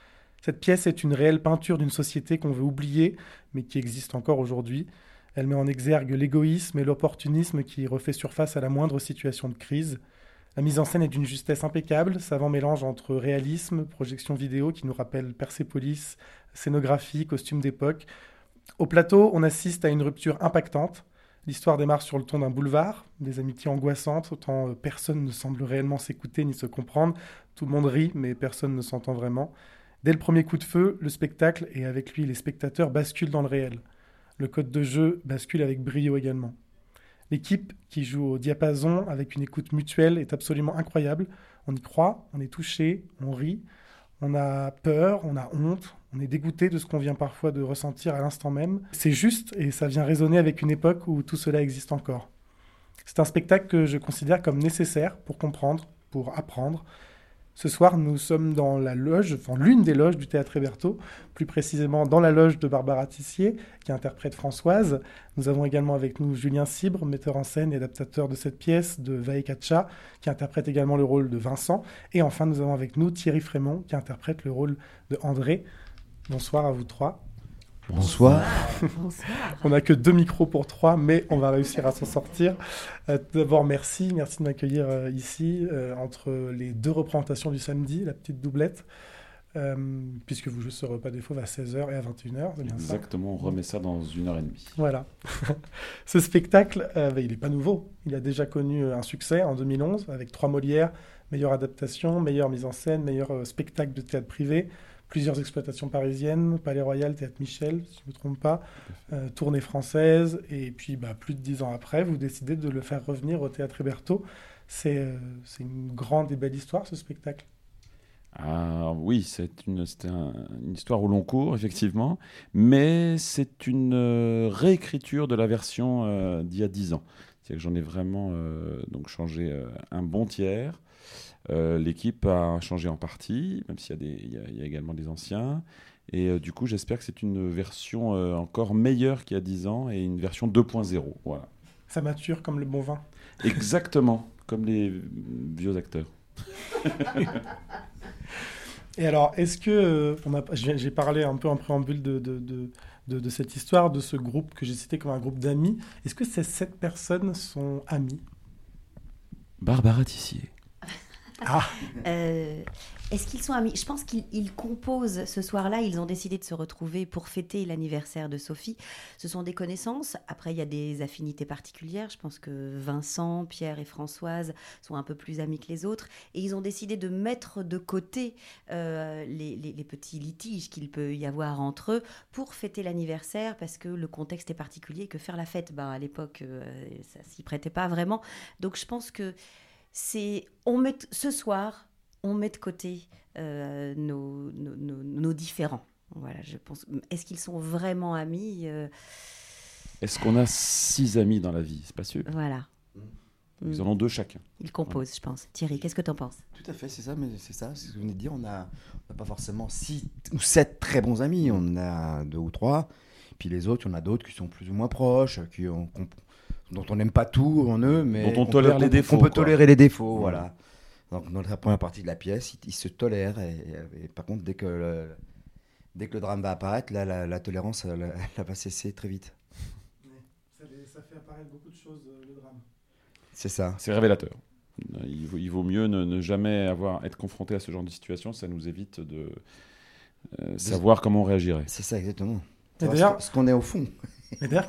Cette pièce est une réelle peinture d'une société qu'on veut oublier, mais qui existe encore aujourd'hui. Elle met en exergue l'égoïsme et l'opportunisme qui refait surface à la moindre situation de crise. La mise en scène est d'une justesse impeccable, savant mélange entre réalisme, projection vidéo qui nous rappelle Persépolis, scénographie, costume d'époque. Au plateau, on assiste à une rupture impactante. L'histoire démarre sur le ton d'un boulevard, des amitiés angoissantes, autant euh, personne ne semble réellement s'écouter ni se comprendre. Tout le monde rit, mais personne ne s'entend vraiment. Dès le premier coup de feu, le spectacle et avec lui les spectateurs basculent dans le réel. Le code de jeu bascule avec brio également. L'équipe qui joue au diapason avec une écoute mutuelle est absolument incroyable. On y croit, on est touché, on rit, on a peur, on a honte, on est dégoûté de ce qu'on vient parfois de ressentir à l'instant même. C'est juste et ça vient résonner avec une époque où tout cela existe encore. C'est un spectacle que je considère comme nécessaire pour comprendre, pour apprendre. Ce soir, nous sommes dans la loge, enfin l'une des loges du théâtre Héberto, plus précisément dans la loge de Barbara Tissier, qui interprète Françoise. Nous avons également avec nous Julien Cibre, metteur en scène et adaptateur de cette pièce, de Vaekacha, qui interprète également le rôle de Vincent. Et enfin, nous avons avec nous Thierry Frémont, qui interprète le rôle de André. Bonsoir à vous trois. Bonsoir. on n'a que deux micros pour trois, mais on va réussir à s'en sortir. Euh, D'abord, merci. Merci de m'accueillir euh, ici, euh, entre les deux représentations du samedi, la petite doublette, puisque vous jouez ce repas des fauves à 16h et à 21h. c'est bien ça? Exactement, on remet ça dans une heure et demie. Voilà. Ce spectacle, bah, il n'est pas nouveau. Il a déjà connu un succès en 2011 avec trois Molières, meilleure adaptation, meilleure mise en scène, meilleur spectacle de théâtre privé, plusieurs exploitations parisiennes, Palais Royal, Théâtre Michel, si je ne me trompe pas, euh, tournée française, et puis bah, plus de dix ans après, vous décidez de le faire revenir au Théâtre Héberto. C'est euh, une grande et belle histoire, ce spectacle? Ah, oui, c'est une, c'était un- une histoire au long cours, effectivement, mais c'est une euh, réécriture de la version d'il y a 10 ans. C'est-à-dire que j'en ai vraiment donc changé un bon tiers. Euh, L'équipe a changé en partie, même s'il y, a des- il y a- il y a également des anciens. Et euh, du coup, j'espère que c'est une version euh, encore meilleure qu'il y a 10 ans et une version 2.0. Voilà. Ça mature comme le bon vin. Exactement, comme les vieux acteurs. Et alors, est-ce que euh, on a, j'ai j'ai parlé un peu en préambule de, de, de, de- de cette histoire, de ce groupe que j'ai cité comme un groupe d'amis. Est-ce que ces sept personnes sont amies? Barbara Tissier. Ah Euh, Est-ce qu'ils sont amis? Je pense qu'ils ils composent ce soir-là. Ils ont décidé de se retrouver pour fêter l'anniversaire de Sophie. Ce sont des connaissances. Après, il y a des affinités particulières. Je pense que Vincent, Pierre et Françoise sont un peu plus amis que les autres. Et ils ont décidé de mettre de côté euh, les, petits litiges qu'il peut y avoir entre eux pour fêter l'anniversaire parce que le contexte est particulier et que faire la fête, ben, à l'époque, euh, ça s'y prêtait pas vraiment. Donc je pense que c'est on met ce soir on met de côté euh, nos, nos, nos- nos différends. Voilà, je pense. Est-ce qu'ils sont vraiment amis Euh, Est-ce qu'on a six amis dans la vie? C'est pas sûr. Voilà. Ils Mm. en ont deux chacun. Ils composent, je pense. Thierry, qu'est-ce que tu en penses? Tout à fait, c'est ça, mais c'est ça, c'est ce que vous venez de dire. On n'a pas forcément six ou sept très bons amis, on en a deux ou trois. Puis les autres, il y en a d'autres qui sont plus ou moins proches, qui ont, qu'on- dont on n'aime pas tout en eux, mais Dont on tolère peut- les qu'on défauts, peut quoi. tolérer les défauts, Mmh. voilà. Donc dans la première partie de la pièce, ils, ils se tolèrent et, et par contre dès que le, dès que le drame va apparaître, là la, la tolérance elle, elle va cesser très vite. Ça, fait apparaître beaucoup de choses, le drame. C'est ça. C'est révélateur. Il vaut, il vaut mieux ne, ne jamais avoir, être confronté à ce genre de situation, ça nous évite de euh, savoir comment on réagirait. C'est ça, exactement. D'ailleurs- ce, qu'on est au fond. Mais d'ailleurs,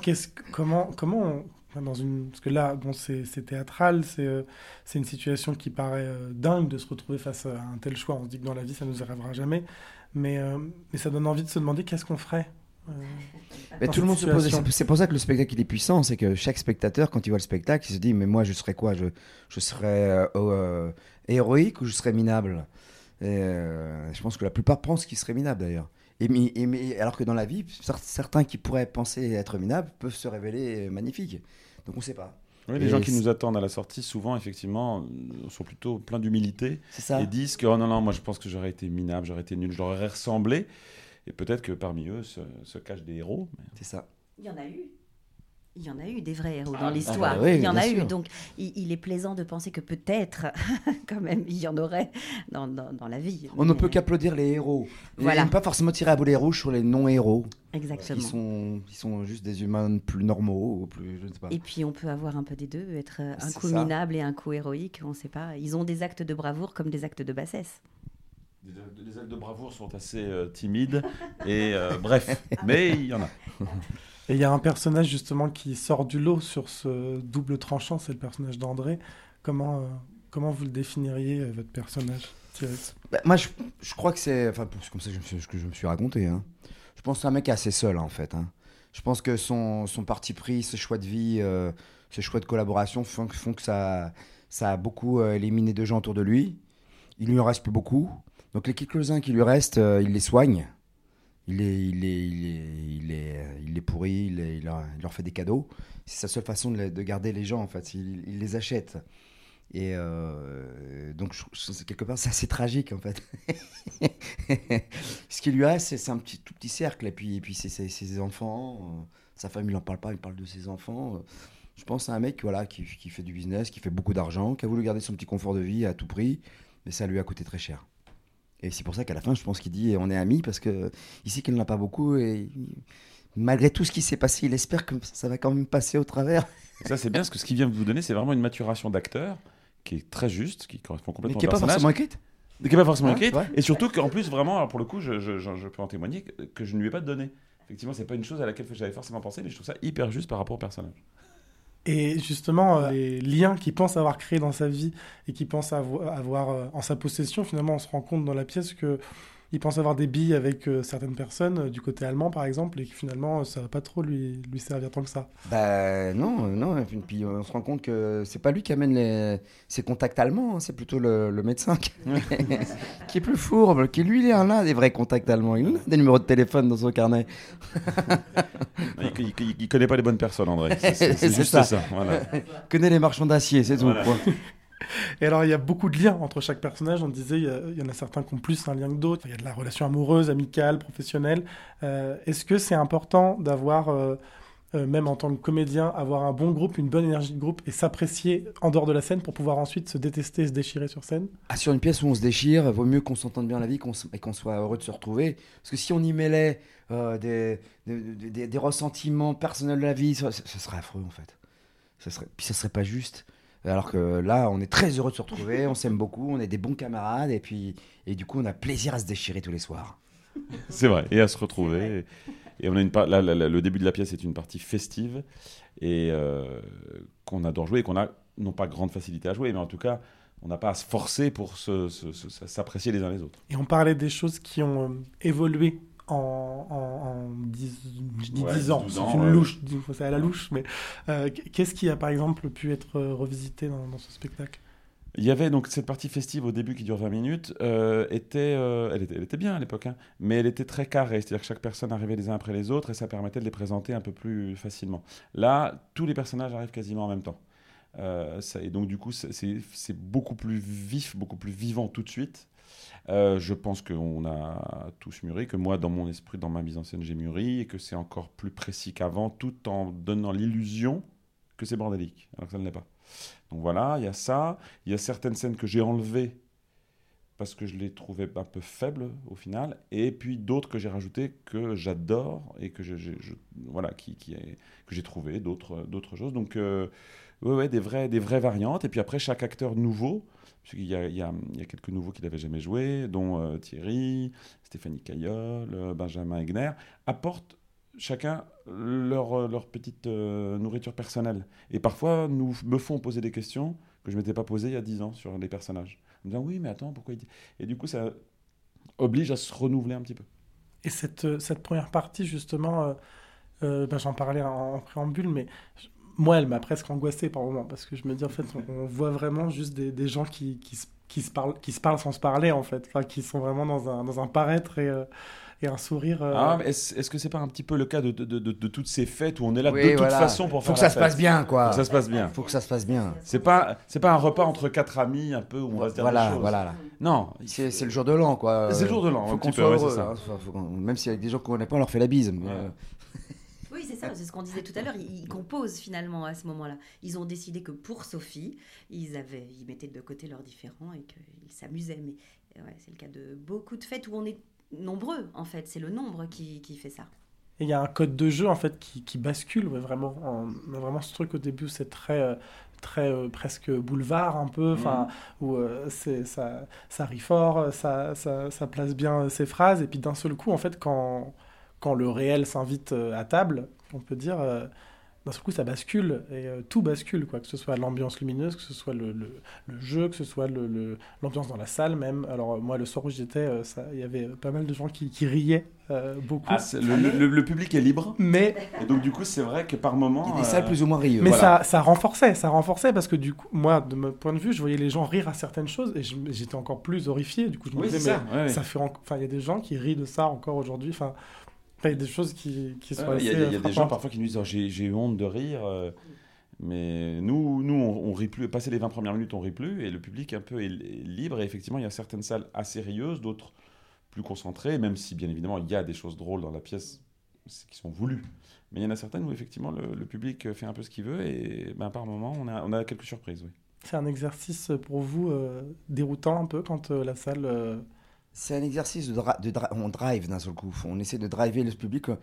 comment, comment on- dans une, parce que là, bon, c'est c'est théâtral, c'est euh, c'est une situation qui paraît euh, dingue de se retrouver face à un tel choix. On se dit que dans la vie, ça nous arrivera jamais, mais, euh, mais ça donne envie de se demander qu'est-ce qu'on ferait. euh, Mais tout le monde se pose. c'est- pour ça que le spectacle il est puissant, c'est que chaque spectateur, quand il voit le spectacle, il se dit mais moi je serais quoi? Je, je serais héroïque ou je serais minable? Et, Je pense que la plupart pensent qu'ils seraient minables d'ailleurs. Et, et alors que dans la vie, cer- certains qui pourraient penser être minables peuvent se révéler magnifiques. Donc on ne sait pas. Oui, les Et gens qui nous attendent à la sortie, souvent, effectivement, euh, sont plutôt pleins d'humilité C'est ça. et disent que oh non, non, moi je pense que j'aurais été minable, j'aurais été nul, je leur aurais ressemblé. Et peut-être que parmi eux se, se cachent des héros. mais- C'est ça. Il y en a eu. Il y en a eu des vrais héros Ah, dans ah, l'histoire. bah oui, il y en a eu. Donc, il, il est plaisant de penser que peut-être, quand même, il y en aurait dans, dans, dans la vie. On ne peut qu'applaudir les héros. Voilà. Et pas forcément tirer à boulet rouge sur les non-héros. Exactement. Qui sont, qui sont juste des humains plus normaux, ou plus, je ne sais pas. Et puis, on peut avoir un peu des deux, être euh, un coup ça. minable et un coup héroïque, on ne sait pas. Ils ont des actes de bravoure comme des actes de bassesse. Les, les actes de bravoure sont assez euh, timides et euh, bref, mais il y en a. Et il y a un personnage justement qui sort du lot sur ce double tranchant, c'est le personnage d'André. Comment, euh, comment vous le définiriez, euh, votre personnage, Bah, moi, je, je crois que c'est. Enfin, c'est comme ça que je, me suis- que je me suis raconté. hein. Je pense que c'est un mec assez seul, en fait. hein. Je pense que son, son parti pris, ses choix de vie, euh, ses choix de collaboration font, que- ça, ça a beaucoup éliminé de gens autour de lui. Il lui en reste plus beaucoup. Donc, les quelques-uns qui lui restent, il les soigne. Il les, il les, il les, il les, euh, il leur, fait des cadeaux. C'est sa seule façon de, garder les gens, en fait. Il, les achète. Et euh, donc, quelque part, c'est assez tragique, en fait. Ce qu'il lui reste, c'est un petit, tout petit cercle. Et puis, puis c'est ses enfants. euh, sa famille, il n'en parle pas, il parle de ses enfants. euh. Je pense c'est un mec voilà, qui fait du business, qui fait beaucoup d'argent, qui a voulu garder son petit confort de vie à tout prix, mais ça lui a coûté très cher. Et c'est pour ça qu'à la fin, je pense qu'il dit on est amis, parce que il sait qu'il n'en a pas beaucoup, et malgré tout ce qui s'est passé, il espère que ça va quand même passer au travers. Et ça, c'est bien, parce que ce qu'il vient de vous donner, c'est vraiment une maturation d'acteur qui est très juste, qui correspond complètement Mais qui au pas personnage. forcément écrite. Qui n'est pas forcément Hein, écrite. ouais. Et surtout qu'en plus, vraiment, alors pour le coup, je, je- je- je peux en témoigner, que, que je ne lui ai pas donné. Effectivement, c'est pas une chose à laquelle j'avais forcément pensé, mais je trouve ça hyper juste par rapport au personnage. Et justement, euh, les liens qu'il pense avoir créés dans sa vie et qu'il pense avo- avoir euh, en sa possession, finalement, on se rend compte dans la pièce que il pense avoir des billes avec euh, certaines personnes, euh, du côté allemand par exemple, et que finalement, euh, ça va pas trop lui, lui servir tant que ça. Bah non, euh, non. Et puis on se rend compte que c'est pas lui qui amène les... ses contacts allemands, hein, c'est plutôt le, le médecin qui... qui est plus fourbe, qui lui il en a des vrais contacts allemands, il en a des numéros de téléphone dans son carnet. Il, il, il- il connaît pas les bonnes personnes, André. C'est- juste ça. voilà. Il connaît les marchands d'acier, c'est tout. Voilà. Et alors, il y a beaucoup de liens entre chaque personnage. On disait, il y, il en a certains qui ont plus un lien que d'autres. Il y a de la relation amoureuse, amicale, professionnelle. Euh, Est-ce que c'est important d'avoir, euh, euh, même en tant que comédien, avoir un bon groupe, une bonne énergie de groupe et s'apprécier en dehors de la scène pour pouvoir ensuite se détester et se déchirer sur scène? Ah, sur une pièce où on se déchire, vaut mieux qu'on s'entende bien la vie s- et qu'on soit heureux de se retrouver. Parce que si on y mêlait des, des, ressentiments personnels de la vie, ce, serait affreux en fait. Ce serait, puis ça serait pas juste. Alors que là, on est très heureux de se retrouver, on s'aime beaucoup, on est des bons camarades et puis et du coup, on a plaisir à se déchirer tous les soirs. C'est vrai, et à se retrouver. Et on a une là, là, là, le début de la pièce est une partie festive et euh, qu'on adore jouer et qu'on a non pas grande facilité à jouer, mais en tout cas, on n'a pas à se forcer pour s'apprécier les uns les autres. Et on parlait des choses qui ont euh, évolué en, en, en 10, je dis Ouais, 10 ans. 12 C'est une ouais. louche, c'est à la louche. Mais euh, qu'est-ce qui a par exemple pu être revisité dans, dans ce spectacle? Il y avait donc cette partie festive au début qui dure 20 minutes, euh, était, euh, elle était, elle était bien à l'époque, hein, mais elle était très carrée, c'est-à-dire que chaque personne arrivait les uns après les autres et ça permettait de les présenter un peu plus facilement. Là, tous les personnages arrivent quasiment en même temps. Euh, ça- et donc du coup, c'est beaucoup plus vif, beaucoup plus vivant tout de suite. Euh, je pense qu'on a tous mûri, que moi, dans mon esprit, dans ma mise en scène, j'ai mûri, et que c'est encore plus précis qu'avant, tout en donnant l'illusion que c'est bordélique, alors que ça ne l'est pas. Donc voilà, il y a ça. Il y a certaines scènes que j'ai enlevées parce que je les trouvais un peu faibles au final, et puis d'autres que j'ai rajoutées que j'adore et que je, voilà qui, que j'ai trouvé d'autres d'autres choses. Donc euh, ouais, ouais, des vrais des vraies variantes. Et puis après chaque acteur nouveau, parce qu'il y y y a quelques nouveaux qui n'avaient jamais joué, dont euh, Thierry, Stéphanie Caillol, euh, Benjamin Egner, apportent chacun leur, leur petite euh, nourriture personnelle. Et parfois nous me font poser des questions que je m'étais pas posées il y a 10 ans sur les personnages. En me disant oui mais attends pourquoi il dit... Et du coup ça oblige à se renouveler un petit peu. Et cette, euh, cette première partie, justement, euh, euh, ben, j'en parlais en, préambule, mais moi, elle m'a presque angoissé par moments, parce que je me dis, en fait, on, voit vraiment juste des, des gens qui, qui, se, qui, se parlent, qui se parlent sans se parler, en fait, qui sont vraiment dans un, dans un paraître et, et un sourire. euh, Ah, est-ce est-ce que c'est pas un petit peu le cas de, de, de, de toutes ces fêtes où on est là Oui, de toute voilà. façon pour Faut faire que la ça se passe bien, quoi. Faut que ça se passe bien. Faut que ça se passe bien. C'est pas c'est pas un repas entre quatre amis un peu où on va se dire Voilà, des choses. voilà. Non, C'est c'est le jour de l'an, quoi. C'est le jour de l'an, Faut qu'on soit peu, ouais, heureux. c'est ça. hein. Faut- qu'on- Même si avec des gens qu'on connaît pas, on leur fait la bise. mais, euh, Oui, c'est ça, c'est ce qu'on disait tout à l'heure. Ils, composent finalement à ce moment-là. Ils ont décidé que pour Sophie, ils, avaient, ils mettaient de côté leurs différends et qu'ils s'amusaient. Mais ouais, c'est le cas de beaucoup de fêtes où on est nombreux, en fait. C'est le nombre qui, qui fait ça. Et il y a un code de jeu en fait qui, qui bascule ouais, vraiment. On a vraiment ce truc au début, où c'est très euh, très euh, presque boulevard un peu, enfin où euh, c'est ça ça rit fort, ça, ça, ça place bien ses phrases et puis d'un seul coup en fait quand quand le réel s'invite à table, on peut dire euh, d'un seul coup ça bascule et euh, tout bascule quoi, que ce soit l'ambiance lumineuse, que ce soit le, le, le jeu, que ce soit le- le- l'ambiance dans la salle même. Alors euh, moi le soir où j'étais, euh, ça- il y avait pas mal de gens qui, qui riaient euh, beaucoup. Ah, c'est- le, le- le public est libre. Mais et donc du coup c'est vrai que par moment Il y a des salles plus ou moins rieuses. mais Voilà. ça, ça renforçait, ça renforçait parce que du coup, moi, de mon point de vue, je voyais les gens rire à certaines choses et j'étais encore plus horrifié. Du coup, je me Oui, disais, mais ça, ouais, ça fait, en- enfin, il y a des gens qui rient de ça encore aujourd'hui. Enfin, il y a des choses qui, qui sont Ouais, Il y a, y des gens parfois qui nous disent oh, j'ai honte de rire, euh, mais nous, nous on, on rit plus. Passé les 20 premières minutes, on rit plus, et le public un peu est, libre. Et effectivement, il y a certaines salles assez rieuses, d'autres plus concentrées, même si bien évidemment il y a des choses drôles dans la pièce qui sont voulues. Mais il y en a certaines où effectivement le, le public fait un peu ce qu'il veut, et ben, par moment on a, on a quelques surprises. Oui. C'est un exercice pour vous euh, déroutant un peu quand euh, la salle. euh, C'est un exercice de, dra- de dra- on drive d'un seul coup. On essaie de driver le public euh,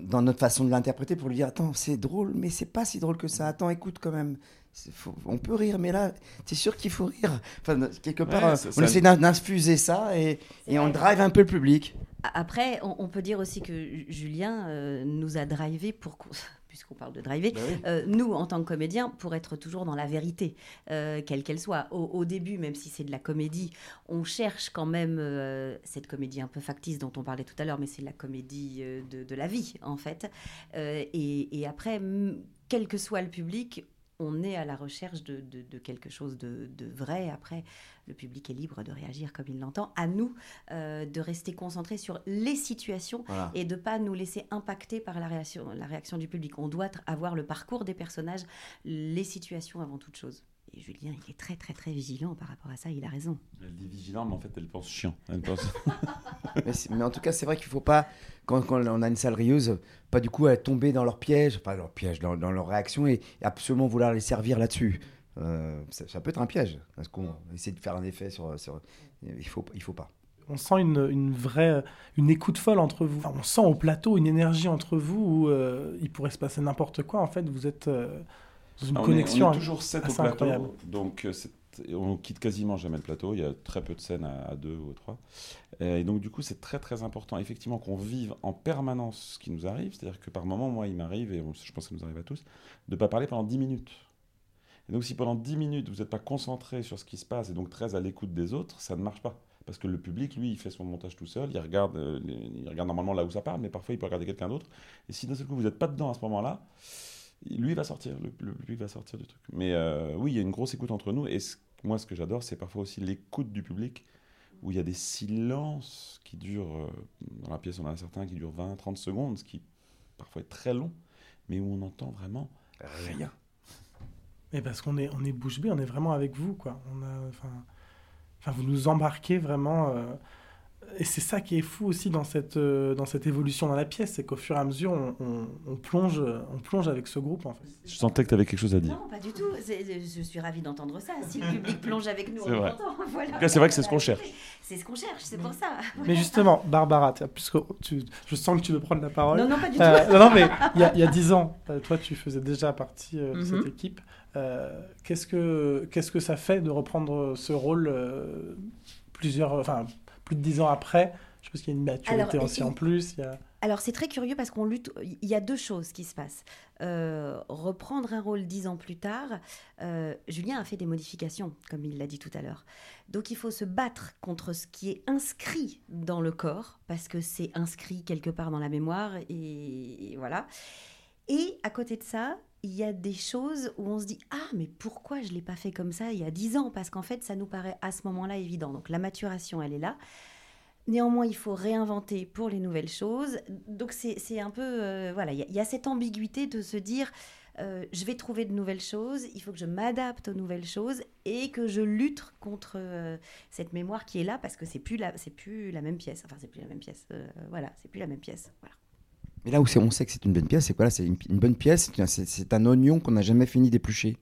dans notre façon de l'interpréter pour lui dire attends c'est drôle mais c'est pas si drôle que ça. Attends écoute quand même. Faut- on peut rire mais là t'es sûr qu'il faut rire? Enfin quelque part Ouais, euh, on essaie d'in- d'infuser ça et, et on drive un peu le public. Après, on, on peut dire aussi que Ju- Julien euh, nous a drivé pour qu'on- puisqu'on parle de driver, oui. euh, nous, en tant que comédiens, pour être toujours dans la vérité, euh, quelle qu'elle soit. Au, au début, même si c'est de la comédie, on cherche quand même euh, cette comédie un peu factice dont on parlait tout à l'heure, mais c'est la comédie de, de la vie, en fait. Et, et après, quel que soit le public, on est à la recherche de, de- de quelque chose de, de vrai. Après, le public est libre de réagir comme il l'entend. À nous euh, de rester concentrés sur les situations Voilà. et de pas nous laisser impacter par la réaction, la réaction du public. On doit avoir le parcours des personnages, les situations avant toute chose. Et Julien, il est très très très vigilant par rapport à ça. Il a raison. Elle dit vigilante, mais en fait elle pense chiant. Elle pense... mais, en tout cas, c'est vrai qu'il faut pas, quand, quand on a une salle rieuse, pas du coup à tomber dans leur piège, pas dans leur piège, dans, dans leur réaction et, et absolument vouloir les servir là-dessus. Euh, ça, ça peut être un piège. Parce qu'on essaie de faire un effet sur. sur il faut, il faut pas. On sent une, une vraie une écoute folle entre vous. Enfin, on sent au plateau une énergie entre vous où euh, il pourrait se passer n'importe quoi. En fait, vous êtes euh, une on est- connexion. On est, toujours sept au assez plateau, incroyable. donc euh, on quitte quasiment jamais le plateau. Il y a très peu de scènes à, à deux ou à trois. Euh, Et donc du coup, c'est très très important, effectivement, qu'on vive en permanence ce qui nous arrive. C'est-à-dire que par moment, moi, il m'arrive, et je pense que ça nous arrive à tous, de ne pas parler pendant 10 minutes. Et donc si pendant 10 minutes, vous n'êtes pas concentré sur ce qui se passe et donc très à l'écoute des autres, ça ne marche pas. Parce que le public, lui, il fait son montage tout seul, il regarde, euh, il regarde normalement là où ça parle, mais parfois il peut regarder quelqu'un d'autre. Et si d'un seul coup vous n'êtes pas dedans à ce moment-là, lui va sortir, le, public va sortir du truc. Mais euh, oui, il y a une grosse écoute entre nous. Et moi, ce que j'adore, c'est parfois aussi l'écoute du public, où il y a des silences qui durent, euh, dans la pièce, on en a certains qui durent 20, 30 secondes, ce qui parfois est très long, mais où on entend vraiment rien. Mais parce qu'on est, on est bouche bée, on est vraiment avec vous, quoi. Enfin, vous nous embarquez vraiment. euh, et c'est ça qui est fou aussi dans cette, euh, dans cette évolution dans la pièce, c'est qu'au fur et à mesure, on, on- on plonge, on plonge avec ce groupe. En fait. Je sentais que tu avais quelque chose à dire. Non, pas du tout. Je suis ravie d'entendre ça. Si le public plonge avec nous, C'est on vrai. Voilà. C'est vrai que c'est ce qu'on cherche. C'est ce qu'on cherche, c'est pour ça. Mais justement, Barbara, puisque tu, je sens que tu veux prendre la parole. Non, non, pas du Euh, tout. non, non, mais il y a, 10 ans, euh, toi, tu faisais déjà partie euh, de Mhm. cette équipe. Euh, qu'est-ce, que, qu'est-ce que ça fait de reprendre ce rôle euh, plusieurs, enfin, plus de 10 ans après Je pense qu'il y a une maturité Alors, aussi en plus. il Y a... Alors c'est très curieux parce qu'on lutte. Il y a deux choses qui se passent. Euh, reprendre un rôle dix ans plus tard, euh, Julien a fait des modifications, comme il l'a dit tout à l'heure. Donc il faut se battre contre ce qui est inscrit dans le corps parce que c'est inscrit quelque part dans la mémoire et, et voilà. Et à côté de ça, il y a des choses où on se dit ah mais pourquoi je l'ai pas fait comme ça il y a dix ans? Parce qu'en fait ça nous paraît à ce moment-là évident. Donc la maturation elle est là. Néanmoins, il faut réinventer pour les nouvelles choses. Donc, c'est un peu. euh, voilà, il y, a- cette ambiguïté de se dire euh, je vais trouver de nouvelles choses, il faut que je m'adapte aux nouvelles choses et que je lutte contre euh, cette mémoire qui est là parce que c'est plus, plus la même pièce. Enfin, c'est plus la même pièce. voilà, c'est plus la même pièce. Voilà. Mais là où on sait que c'est une bonne pièce, c'est quoi là C'est une, une bonne pièce, c'est un- oignon qu'on n'a jamais fini d'éplucher.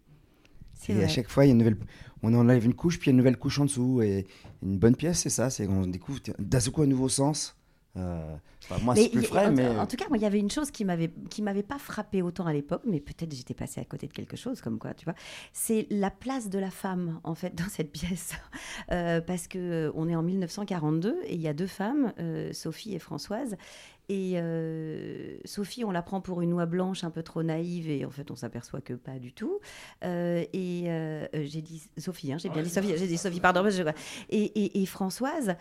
Et à vrai. chaque fois, il y a une nouvelle, on enlève une couche, puis il y a une nouvelle couche en dessous. Et une bonne pièce, c'est ça, c'est qu'on découvre d'un seul coup un nouveau sens. Euh, enfin, moi, c'est plus frais, en, mais en tout cas, moi, il y avait une chose qui m'avait qui m'avait pas frappé autant à l'époque, mais peut-être j'étais passée à côté de quelque chose, comme quoi, tu vois. C'est la place de la femme en fait dans cette pièce, Euh, parce que on est en 1942 et il y a deux femmes, euh, Sophie et Françoise. Et euh, Sophie, on la prend pour une oie blanche un peu trop naïve et en fait on s'aperçoit que pas du tout. Euh, et euh, j'ai dit Sophie, hein, j'ai bien dit Sophie, j'ai dit Sophie, pardon. Et, et- et Françoise,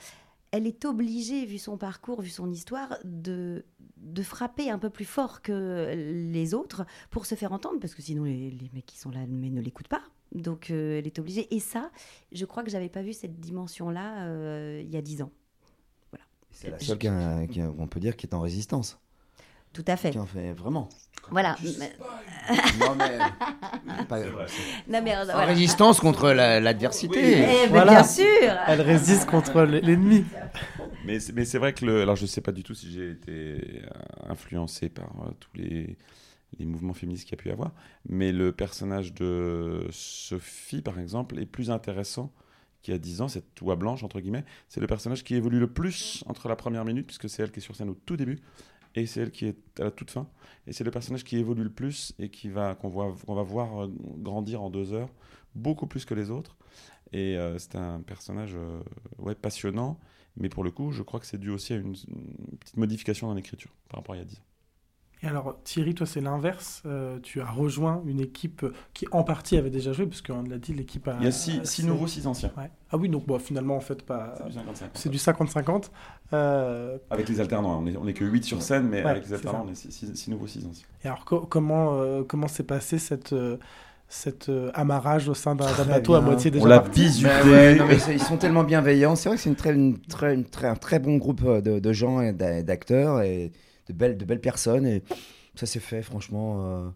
elle est obligée, vu son parcours, vu son histoire, de, de frapper un peu plus fort que les autres pour se faire entendre, parce que sinon les, les mecs qui sont là mais ne l'écoutent pas. Donc elle est obligée. Et ça, je crois que j'avais pas vu cette dimension-là il y a dix ans. C'est la seule qui a- qui a- on peut dire qui est en résistance. Tout à fait. Qui en fait vraiment. Voilà. Non, mais- Pas- Non, mais, euh, En voilà. résistance contre la- l'adversité. Eh bien sûr. Elle résiste contre l'ennemi. Mais c'est, mais c'est vrai que le, alors je sais pas du tout si j'ai été euh, influencé par euh, tous les, les mouvements féministes qu'il y a pu y avoir, mais le personnage de Sophie, par exemple, est plus intéressant qu'il y a 10 ans, cette oie blanche, entre guillemets. C'est le personnage qui évolue le plus entre la première minute, puisque c'est elle qui est sur scène au tout début, et c'est elle qui est à la toute fin. Et c'est le personnage qui évolue le plus et qui va, qu'on, va voir euh, grandir en deux heures, beaucoup plus que les autres. Et euh, c'est un personnage euh, passionnant, mais pour le coup, je crois que c'est dû aussi à une, une petite modification dans l'écriture par rapport à il y a 10 ans. Et alors, Thierry, toi, c'est l'inverse. Euh, tu as rejoint une équipe qui, en partie, avait déjà joué, parce qu'on l'a dit, l'équipe a. Il y a six- six c'est- nouveaux, six anciens. Ouais. Ah oui, donc bon, finalement, en fait, pas. C'est du 50-50. C'est du 50-50. Euh, Avec les alternants, hein. on n'est on est que 8 sur scène, mais Ouais, avec les alternants, on est 6 nouveaux, 6 anciens. Et alors, co- comment euh, comment s'est passé cette, euh, cette euh, amarrage au sein d'un bateau à moitié déjà On l'a bisuté. Mais ouais, ils sont tellement bienveillants. C'est vrai que c'est une très, une très, une très, un très bon groupe de, de gens et d'a- d'acteurs et de belles, de belles personnes. Et ça s'est fait, franchement, euh,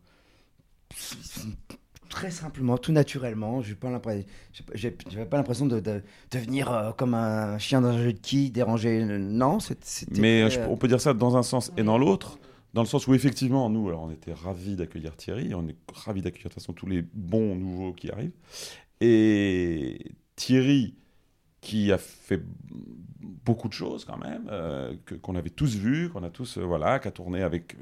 très simplement, tout naturellement. J'ai pas l'impression, pas- j'ai- j'avais pas l'impression de, de, de venir euh, comme un chien dans un jeu de qui déranger. Non, c'est- c'était. Mais je- euh, on peut dire ça dans un sens et dans l'autre. Dans le sens où, effectivement, nous, alors, on était ravis d'accueillir Thierry. On est ravis d'accueillir de toute façon tous les bons nouveaux qui arrivent. Et Thierry, qui a fait beaucoup de choses quand même, euh, qu'on avait tous vu, qu'on a tous, euh, voilà, qui a tourné avec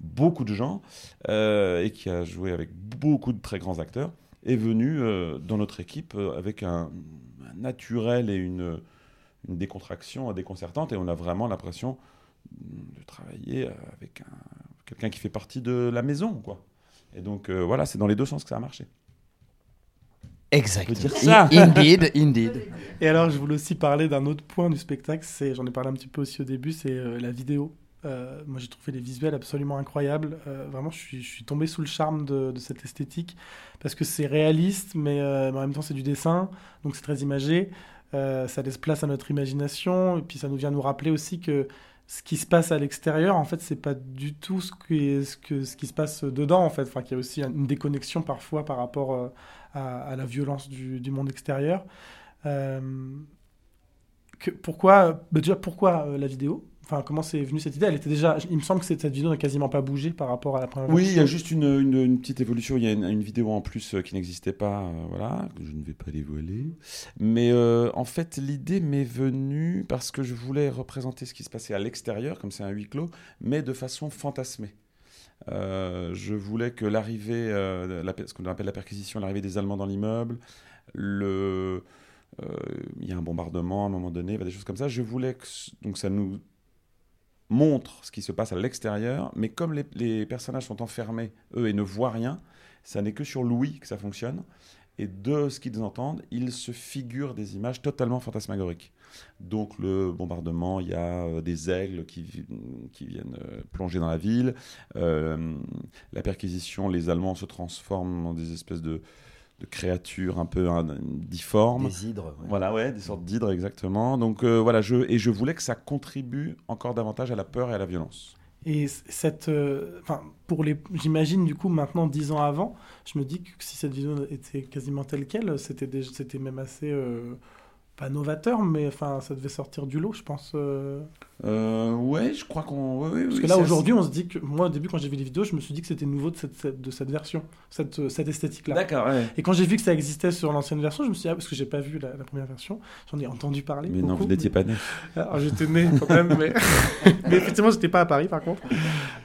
beaucoup de gens euh, et qui a joué avec beaucoup de très grands acteurs, est venu euh, dans notre équipe avec un, un naturel et une, une décontraction déconcertante. Et on a vraiment l'impression de travailler avec un- quelqu'un qui fait partie de la maison, quoi. Et donc voilà, c'est dans les deux sens que ça a marché. Exact. On peut dire ça. In- Indeed, indeed. Et alors, je voulais aussi parler d'un autre point du spectacle. C'est, j'en ai parlé un petit peu aussi au début, c'est euh, la vidéo. Euh, moi, j'ai trouvé les visuels absolument incroyables. Euh, vraiment, je suis, je suis tombé sous le charme de, de cette esthétique parce que c'est réaliste, mais, euh, mais en même temps, c'est du dessin, donc c'est très imagé. Euh, ça laisse place à notre imagination, et puis ça nous vient nous rappeler aussi que ce qui se passe à l'extérieur, en fait, c'est pas du tout ce, qui est- ce, que, ce qui se passe dedans, en fait. Enfin, qu'il y a aussi une déconnexion parfois par rapport euh, à, à la violence du, du monde extérieur. Euh, que- pourquoi, bah, déjà, pourquoi euh, la vidéo? Enfin, comment c'est venu cette idée? Elle était déjà. Il me semble que cette vidéo n'a quasiment pas bougé par rapport à la première Oui, il y a juste une, une- une petite évolution. Il y a une, une vidéo en plus euh, qui n'existait pas, euh, voilà, que je ne vais pas dévoiler. Mais euh, en fait, l'idée m'est venue parce que je voulais représenter ce qui se passait à l'extérieur, comme c'est un huis clos, mais de façon fantasmée. Euh, je voulais que l'arrivée, euh, ce qu'on appelle la perquisition, l'arrivée des Allemands dans l'immeuble, le, euh, il y a un bombardement à un moment donné, des choses comme ça. Je voulais que donc ça nous montre ce qui se passe à l'extérieur, mais comme les, les personnages sont enfermés, eux, et ne voient rien, ça n'est que sur l'ouïe que ça fonctionne. Et de ce qu'ils entendent, ils se figurent des images totalement fantasmagoriques. Donc le bombardement, il y a euh, des aigles qui, vi- qui viennent euh, plonger dans la ville. Euh, la perquisition, les Allemands se transforment en des espèces de, de créatures un peu hein, difformes. Des hydres, ouais. Voilà, ouais, des sortes d'hydres exactement. Donc euh, voilà, je, et je voulais que ça contribue encore davantage à la peur et à la violence. Et cette, euh, enfin, pour les, j'imagine du coup maintenant dix ans avant, je me dis que si cette vidéo était quasiment telle quelle, c'était déjà- c'était même assez euh, pas novateur, mais enfin, ça devait sortir du lot, je pense. Euh. Ouais, je crois qu'on. ouais, ouais, Parce oui, que là aujourd'hui, on se dit que moi au début quand j'ai vu les vidéos, je me suis dit que c'était nouveau de cette, cette- de cette version, cette, euh, cette esthétique-là. D'accord, ouais. Et quand j'ai vu que ça existait sur l'ancienne version, je me suis dit ah, parce que j'ai pas vu la, la première version, j'en ai entendu parler. Mais non, vous n'étiez pas né. Alors j'étais né quand même, mais, mais effectivement j'étais pas à Paris par contre.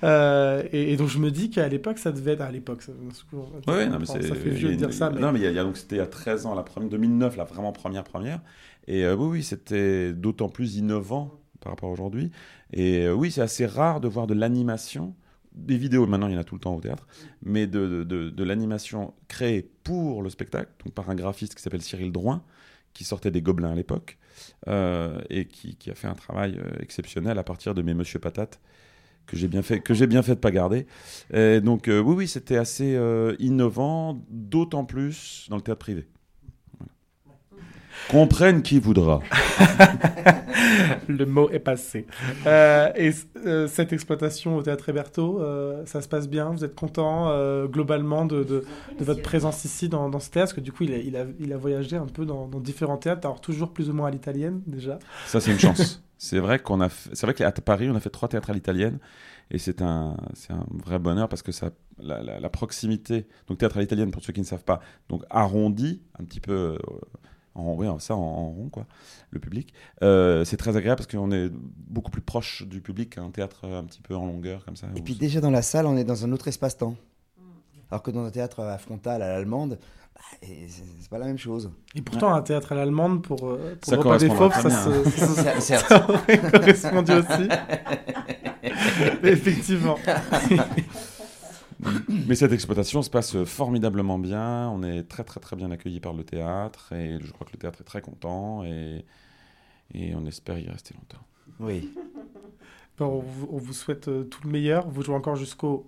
Euh, et, et donc je me dis qu'à l'époque ça devait être à l'époque. Ça, Ouais, non, mais ça fait vieux de dire ça, mais Non, mais il y a, il y a- donc c'était il y a 13 ans, la première, 2009, la vraiment première première. Et euh, oui, oui, c'était d'autant plus innovant par rapport aujourd'hui. Et euh, oui, c'est assez rare de voir de l'animation. Des vidéos, maintenant, il y en a tout le temps au théâtre, mais de, l'animation créée pour le spectacle, donc par un graphiste qui s'appelle Cyril Drouin, qui sortait des Gobelins à l'époque, euh, et qui, a fait un travail euh, exceptionnel à partir de mes Monsieur Patate, que j'ai bien fait que j'ai bien fait de pas garder. Et donc oui oui c'était assez innovant, d'autant plus dans le théâtre privé. Comprenne qui voudra. le mot est passé. Euh, et euh, cette exploitation au théâtre Héberto, euh, ça se passe bien? Vous êtes content globalement de, de, de votre présence ici dans, dans ce théâtre? Parce que du coup il a, il a, il a voyagé un peu dans, dans différents théâtres, alors toujours plus ou moins à l'italienne déjà. Ça c'est une chance. c'est vrai qu'on a c'est vrai qu'à Paris on a fait trois théâtres à l'italienne et c'est un c'est un vrai bonheur parce que ça la, la- la proximité donc théâtre à l'italienne pour ceux qui ne savent pas donc arrondi un petit peu en, ouais, ça en, en rond quoi le public Euh, c'est très agréable parce qu'on est beaucoup plus proche du public qu'un théâtre euh, un petit peu en longueur comme ça Et puis déjà dans la salle, on est dans un autre espace-temps. Alors que dans un théâtre à frontal, à l'allemande, bah, c'est pas la même chose. Et pourtant, un théâtre à l'allemande pour, euh, pour Ça le repas des fauves, ça, se- ça, ça aurait correspondu aussi. Effectivement. Mais cette exploitation se passe formidablement bien. On est très très très bien accueillis par le théâtre et je crois que le théâtre est très content et, et on espère y rester longtemps. Oui. Bon, on, vous, souhaite euh, tout le meilleur. Vous jouez encore jusqu'au.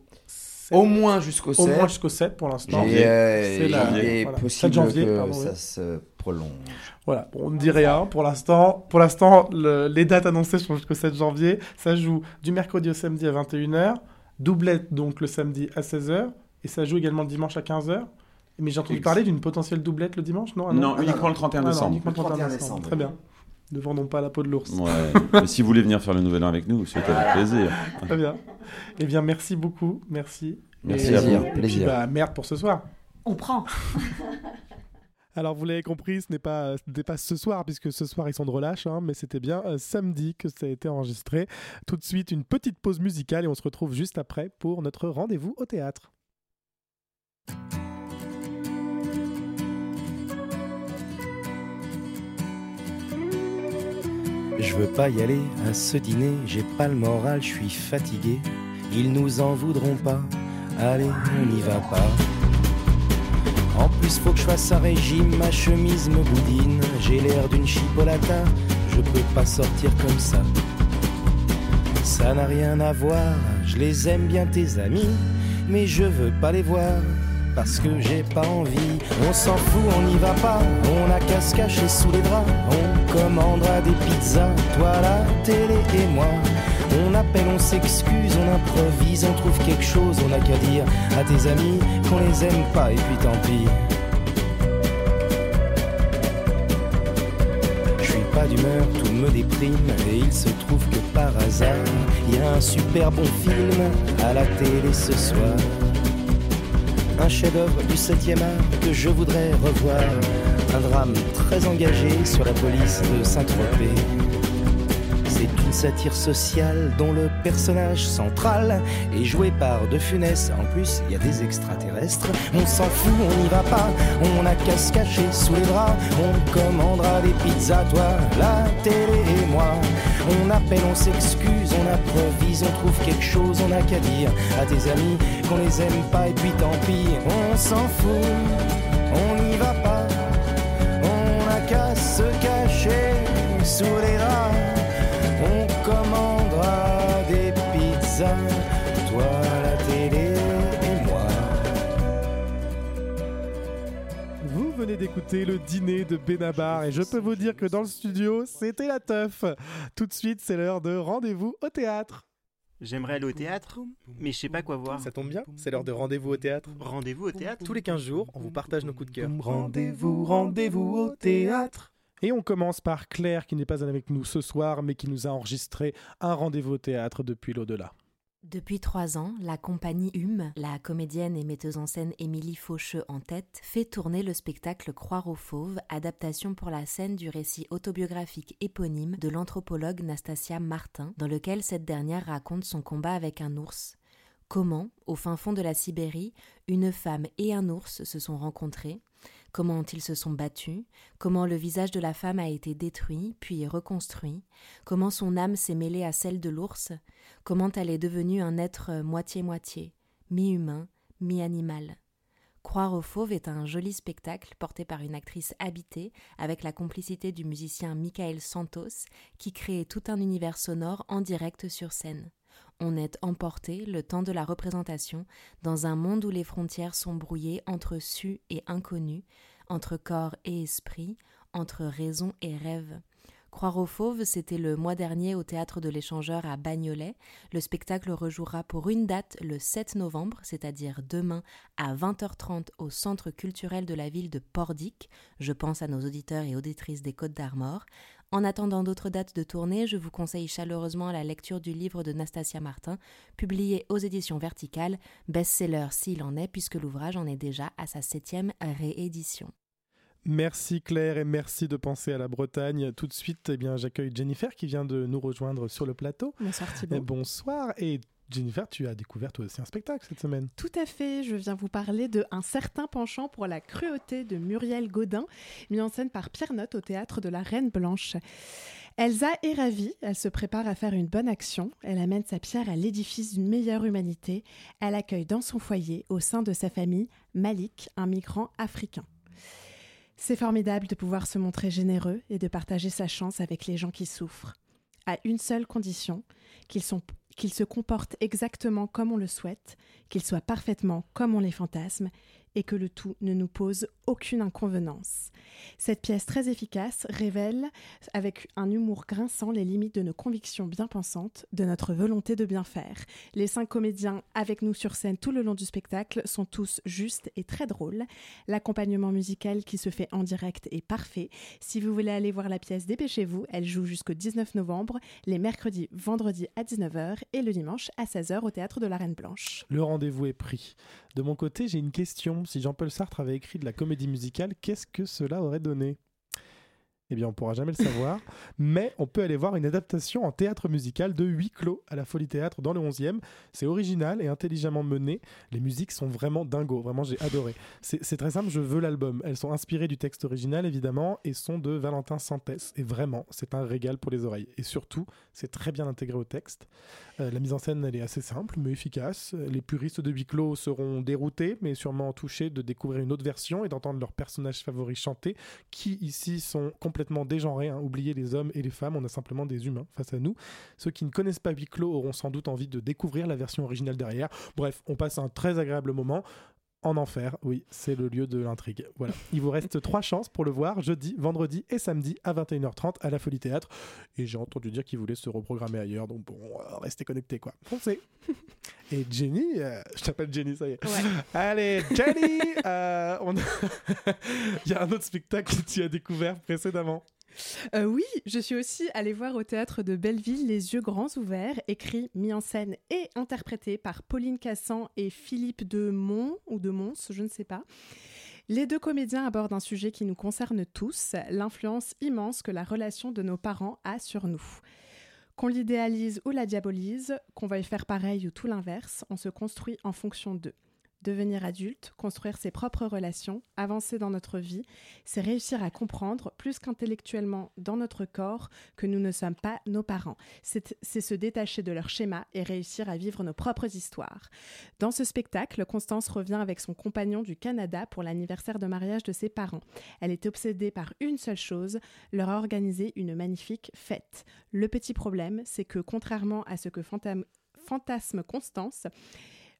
Au moins jusqu'au Au 7. moins jusqu'au 7 pour l'instant. Euh, C'est la- il est voilà, possible 7 janvier, que pardon, ça oui. se prolonge. Voilà, bon, on ne dit rien pour l'instant. Pour l'instant, le- les dates annoncées sont jusqu'au 7 janvier. Ça joue du mercredi au samedi à 21h, doublette donc le samedi à 16h, et ça joue également le dimanche à 15h. Mais j'ai entendu Ex- parler d'une potentielle doublette le dimanche, non? Ah Non, Ah uniquement le 31 décembre. uniquement le 31 31 décembre. décembre. Très bien. Ne vendons pas la peau de l'ours. Ouais. Mais si vous voulez venir faire le nouvel an avec nous, c'est avec plaisir. Très bien. Eh bien, merci beaucoup. Merci. Merci Et- à vous. et puis, Plaisir. bah, merde pour ce soir. On prend. Alors vous l'avez compris, ce n'est pas, ce soir, puisque ce soir ils sont de relâche, hein, mais c'était bien euh, samedi que ça a été enregistré. Tout de suite, une petite pause musicale et on se retrouve juste après pour notre rendez-vous au théâtre. Je veux pas y aller à ce dîner, j'ai pas le moral, je suis fatigué. Ils nous en voudront pas, allez, on n'y va pas. En plus, faut que je fasse un régime, ma chemise me boudine. J'ai l'air d'une chipolata, je peux pas sortir comme ça. Ça n'a rien à voir, je les aime bien tes amis, mais je veux pas les voir parce que j'ai pas envie. On s'en fout, on n'y va pas, on a qu'à se sous les draps. On commandera des pizzas, toi la télé et moi. On appelle, on s'excuse, on improvise, on trouve quelque chose, on a qu'à dire à tes amis qu'on les aime pas et puis tant pis. Je suis pas d'humeur, tout me déprime. Et il se trouve que par hasard, il y a un super bon film à la télé ce soir. Un chef-d'œuvre du 7e art que je voudrais revoir. Un drame très engagé sur la police de Saint-Tropez. C'est une satire sociale dont le personnage central est joué par De Funès. En plus, il y a des extraterrestres. On s'en fout, on n'y va pas. On a qu'à se cacher sous les bras. On commandera des pizzas, toi, la télé et moi. On appelle, on s'excuse, on improvise, on trouve quelque chose, on n'a qu'à dire à tes amis qu'on les aime pas et puis tant pis. On s'en fout, on n'y va pas. On n'a qu'à se cacher sous les venez d'écouter le dîner de Benabar et je peux vous dire que dans le studio, c'était la teuf. Tout de suite, c'est l'heure de rendez-vous au théâtre. J'aimerais aller au théâtre, mais je sais pas quoi voir. Ça tombe bien, c'est l'heure de rendez-vous au théâtre. Rendez-vous au théâtre Tous les 15 jours, on vous partage nos coups de cœur. Rendez-vous, rendez-vous au théâtre. Et on commence par Claire qui n'est pas avec nous ce soir mais qui nous a enregistré un rendez-vous au théâtre depuis l'au-delà. Depuis trois ans, la compagnie Hume, la comédienne et metteuse en scène Émilie Faucheux en tête, fait tourner le spectacle Croire aux fauves, adaptation pour la scène du récit autobiographique éponyme de l'anthropologue Nastasia Martin, dans lequel cette dernière raconte son combat avec un ours. Comment, au fin fond de la Sibérie, une femme et un ours se sont rencontrés, comment ils se sont battus, comment le visage de la femme a été détruit, puis reconstruit, comment son âme s'est mêlée à celle de l'ours, comment elle est devenue un être moitié-moitié, mi-humain, mi-animal. Croire aux fauves est un joli spectacle porté par une actrice habitée avec la complicité du musicien Michael Santos qui crée tout un univers sonore en direct sur scène. On est emporté, le temps de la représentation, dans un monde où les frontières sont brouillées entre su et inconnu, entre corps et esprit, entre raison et rêve. Croire aux fauves, c'était le mois dernier au théâtre de l'Échangeur à Bagnolet. Le spectacle rejouera pour une date le 7 novembre, c'est-à-dire demain à 20h30 au centre culturel de la ville de Pordic. Je pense à nos auditeurs et auditrices des Côtes d'Armor. En attendant d'autres dates de tournée, je vous conseille chaleureusement la lecture du livre de Nastasia Martin, publié aux éditions Verticales, best-seller s'il en est, puisque l'ouvrage en est déjà à sa septième réédition. Merci Claire et merci de penser à la Bretagne. Tout de suite, eh bien, j'accueille Jennifer qui vient de nous rejoindre sur le plateau. Bonsoir Thibault. Bonsoir et Jennifer, tu as découvert toi aussi un spectacle cette semaine. Tout à fait, je viens vous parler de Un certain penchant pour la cruauté de Muriel Godin, mis en scène par Pierre Note au théâtre de la Reine Blanche. Elsa est ravie, elle se prépare à faire une bonne action, elle amène sa pierre à l'édifice d'une meilleure humanité, elle accueille dans son foyer, au sein de sa famille, Malik, un migrant africain. C'est formidable de pouvoir se montrer généreux et de partager sa chance avec les gens qui souffrent, à une seule condition, qu'ils sont qu'ils se comportent exactement comme on le souhaite, qu'ils soient parfaitement comme on les fantasme, et que le tout ne nous pose aucune inconvenance. Cette pièce très efficace révèle, avec un humour grinçant, les limites de nos convictions bien pensantes, de notre volonté de bien faire. Les cinq comédiens avec nous sur scène tout le long du spectacle sont tous justes et très drôles. L'accompagnement musical qui se fait en direct est parfait. Si vous voulez aller voir la pièce, dépêchez-vous. Elle joue jusqu'au 19 novembre, les mercredis, vendredis à 19h et le dimanche à 16h au théâtre de la Reine Blanche. Le rendez-vous est pris. De mon côté, j'ai une question. Si Jean-Paul Sartre avait écrit de la comédie musicale, qu'est-ce que cela aurait donné? Eh bien, on pourra jamais le savoir, mais on peut aller voir une adaptation en théâtre musical de huis clos à la Folie Théâtre dans le 11e. C'est original et intelligemment mené. Les musiques sont vraiment dingo, vraiment j'ai adoré. C'est très simple, je veux l'album. Elles sont inspirées du texte original évidemment et sont de Valentin Santès. Et vraiment, c'est un régal pour les oreilles. Et surtout, c'est très bien intégré au texte. Euh, la mise en scène, elle est assez simple mais efficace. Les puristes de huis clos seront déroutés, mais sûrement touchés de découvrir une autre version et d'entendre leurs personnages favoris chanter, qui ici sont complètement dégenrés. Hein. Oubliez les hommes et les femmes, on a simplement des humains face à nous. Ceux qui ne connaissent pas huis clos auront sans doute envie de découvrir la version originale derrière. Bref, on passe un très agréable moment. En enfer, oui, c'est le lieu de l'intrigue. Voilà. Il vous reste trois chances pour le voir jeudi, vendredi et samedi à 21h30 à la Folie Théâtre. Et j'ai entendu dire qu'il voulait se reprogrammer ailleurs, donc bon, euh, restez connectés quoi. Foncez. Et Jenny, euh, je t'appelle Jenny, ça y est. Allez, Jenny, euh, on il y a un autre spectacle que tu as découvert précédemment. Euh, oui, je suis aussi allée voir au théâtre de Belleville Les yeux grands ouverts, écrit, mis en scène et interprété par Pauline Cassan et Philippe de Mont ou de Mons, je ne sais pas. Les deux comédiens abordent un sujet qui nous concerne tous, l'influence immense que la relation de nos parents a sur nous. Qu'on l'idéalise ou la diabolise, qu'on veuille faire pareil ou tout l'inverse, on se construit en fonction d'eux. Devenir adulte, construire ses propres relations, avancer dans notre vie, c'est réussir à comprendre, plus qu'intellectuellement dans notre corps, que nous ne sommes pas nos parents. C'est se détacher de leur schéma et réussir à vivre nos propres histoires. Dans ce spectacle, Constance revient avec son compagnon du Canada pour l'anniversaire de mariage de ses parents. Elle est obsédée par une seule chose, leur organiser une magnifique fête. Le petit problème, c'est que contrairement à ce que fantasme Constance,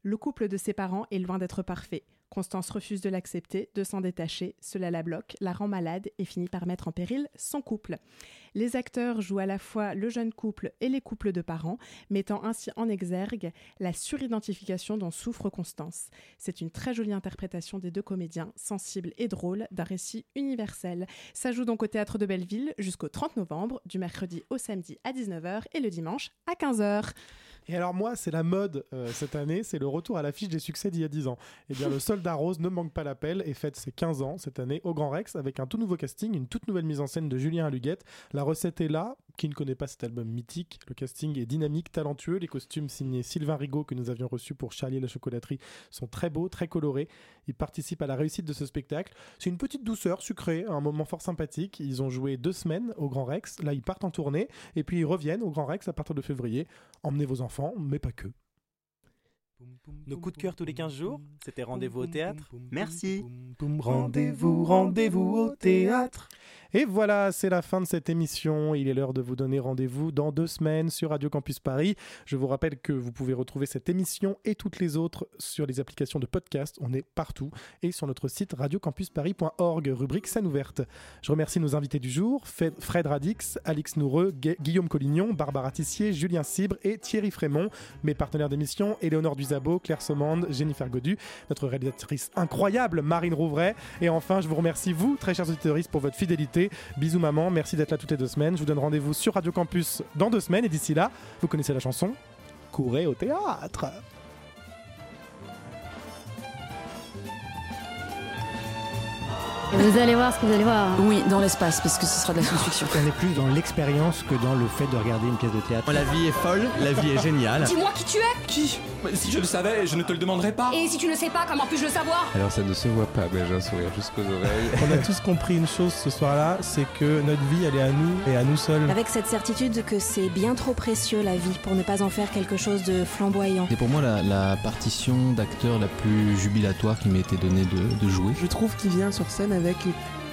le couple de ses parents est loin d'être parfait. Constance refuse de l'accepter, de s'en détacher, cela la bloque, la rend malade et finit par mettre en péril son couple. Les acteurs jouent à la fois le jeune couple et les couples de parents, mettant ainsi en exergue la suridentification dont souffre Constance. C'est une très jolie interprétation des deux comédiens, sensible et drôle, d'un récit universel. Ça joue donc au théâtre de Belleville jusqu'au 30 novembre, du mercredi au samedi à 19h et le dimanche à 15h. Et alors moi, c'est la mode euh, cette année, c'est le retour à l'affiche des succès d'il y a 10 ans. Et bien le soldat rose ne manque pas l'appel et fête ses 15 ans cette année au Grand Rex avec un tout nouveau casting, une toute nouvelle mise en scène de Julien Aluguette. La recette est là. Qui ne connaît pas cet album mythique Le casting est dynamique, talentueux. Les costumes signés Sylvain Rigaud que nous avions reçus pour Charlie et la chocolaterie sont très beaux, très colorés. Ils participent à la réussite de ce spectacle. C'est une petite douceur sucrée, un moment fort sympathique. Ils ont joué deux semaines au Grand Rex. Là, ils partent en tournée et puis ils reviennent au Grand Rex à partir de février. Emmenez vos enfants, mais pas que. Nos coups de cœur tous les 15 jours, c'était rendez-vous au théâtre. Merci. Rendez-vous, rendez-vous au théâtre. Et voilà, c'est la fin de cette émission. Il est l'heure de vous donner rendez-vous dans deux semaines sur Radio Campus Paris. Je vous rappelle que vous pouvez retrouver cette émission et toutes les autres sur les applications de podcast. On est partout et sur notre site radiocampusparis.org, rubrique scène ouverte. Je remercie nos invités du jour Fred Radix, Alix Noureux, Gu- Guillaume Collignon, Barbara Tissier, Julien Cibre et Thierry Frémont. Mes partenaires d'émission Éléonore Duzabo, Claire Somande, Jennifer Godu, notre réalisatrice incroyable Marine Rouvray. Et enfin, je vous remercie, vous, très chers auditeurs, pour votre fidélité. Bisous, maman. Merci d'être là toutes les deux semaines. Je vous donne rendez-vous sur Radio Campus dans deux semaines. Et d'ici là, vous connaissez la chanson Courez au théâtre. Vous allez voir ce que vous allez voir. Oui, dans l'espace, parce que ce sera de la science-fiction. On est plus dans l'expérience que dans le fait de regarder une pièce de théâtre. La vie est folle, la vie est géniale. Dis-moi qui tu es Qui? Si je le savais, je ne te le demanderais pas. Et si tu ne sais pas, comment puis-je le savoir? Alors ça ne se voit pas, mais j'ai un sourire jusqu'aux oreilles. On a tous compris une chose ce soir-là, c'est que notre vie, elle est à nous et à nous seuls. Avec cette certitude que c'est bien trop précieux la vie pour ne pas en faire quelque chose de flamboyant. C'est pour moi la, la partition d'acteur la plus jubilatoire qui m'a été donnée de, de jouer. Je trouve qu'il vient sur scène avec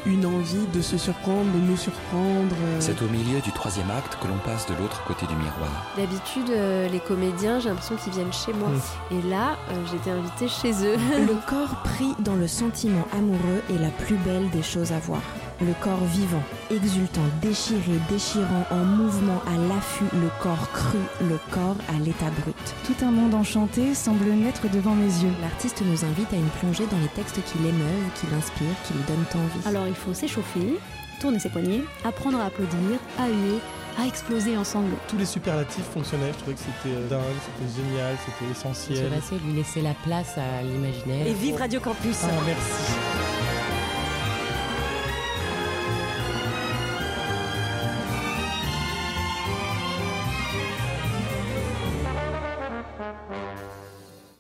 une envie de se surprendre, de nous surprendre. euh. C'est au milieu du troisième acte que l'on passe de l'autre côté du miroir. D'habitude, euh, les comédiens, j'ai l'impression qu'ils viennent chez moi. Et là, euh, j'étais invitée chez eux. Le corps pris dans le sentiment amoureux est la plus belle des choses à voir. Le corps vivant, exultant, déchiré, déchirant, en mouvement, à l'affût, le corps cru, le corps à l'état brut. Tout un monde enchanté semble naître devant mes yeux. L'artiste nous invite à une plongée dans les textes qui l'émeuvent, qui l'inspirent, qui lui donnent envie. Alors il faut s'échauffer, tourner ses poignets, apprendre à applaudir, à huer, à exploser en sanglots. Tous les superlatifs fonctionnaient, je trouvais que c'était euh, dingue, c'était génial, c'était essentiel. lui laisser la place à l'imaginaire. Et vive Radio Campus Ah, merci.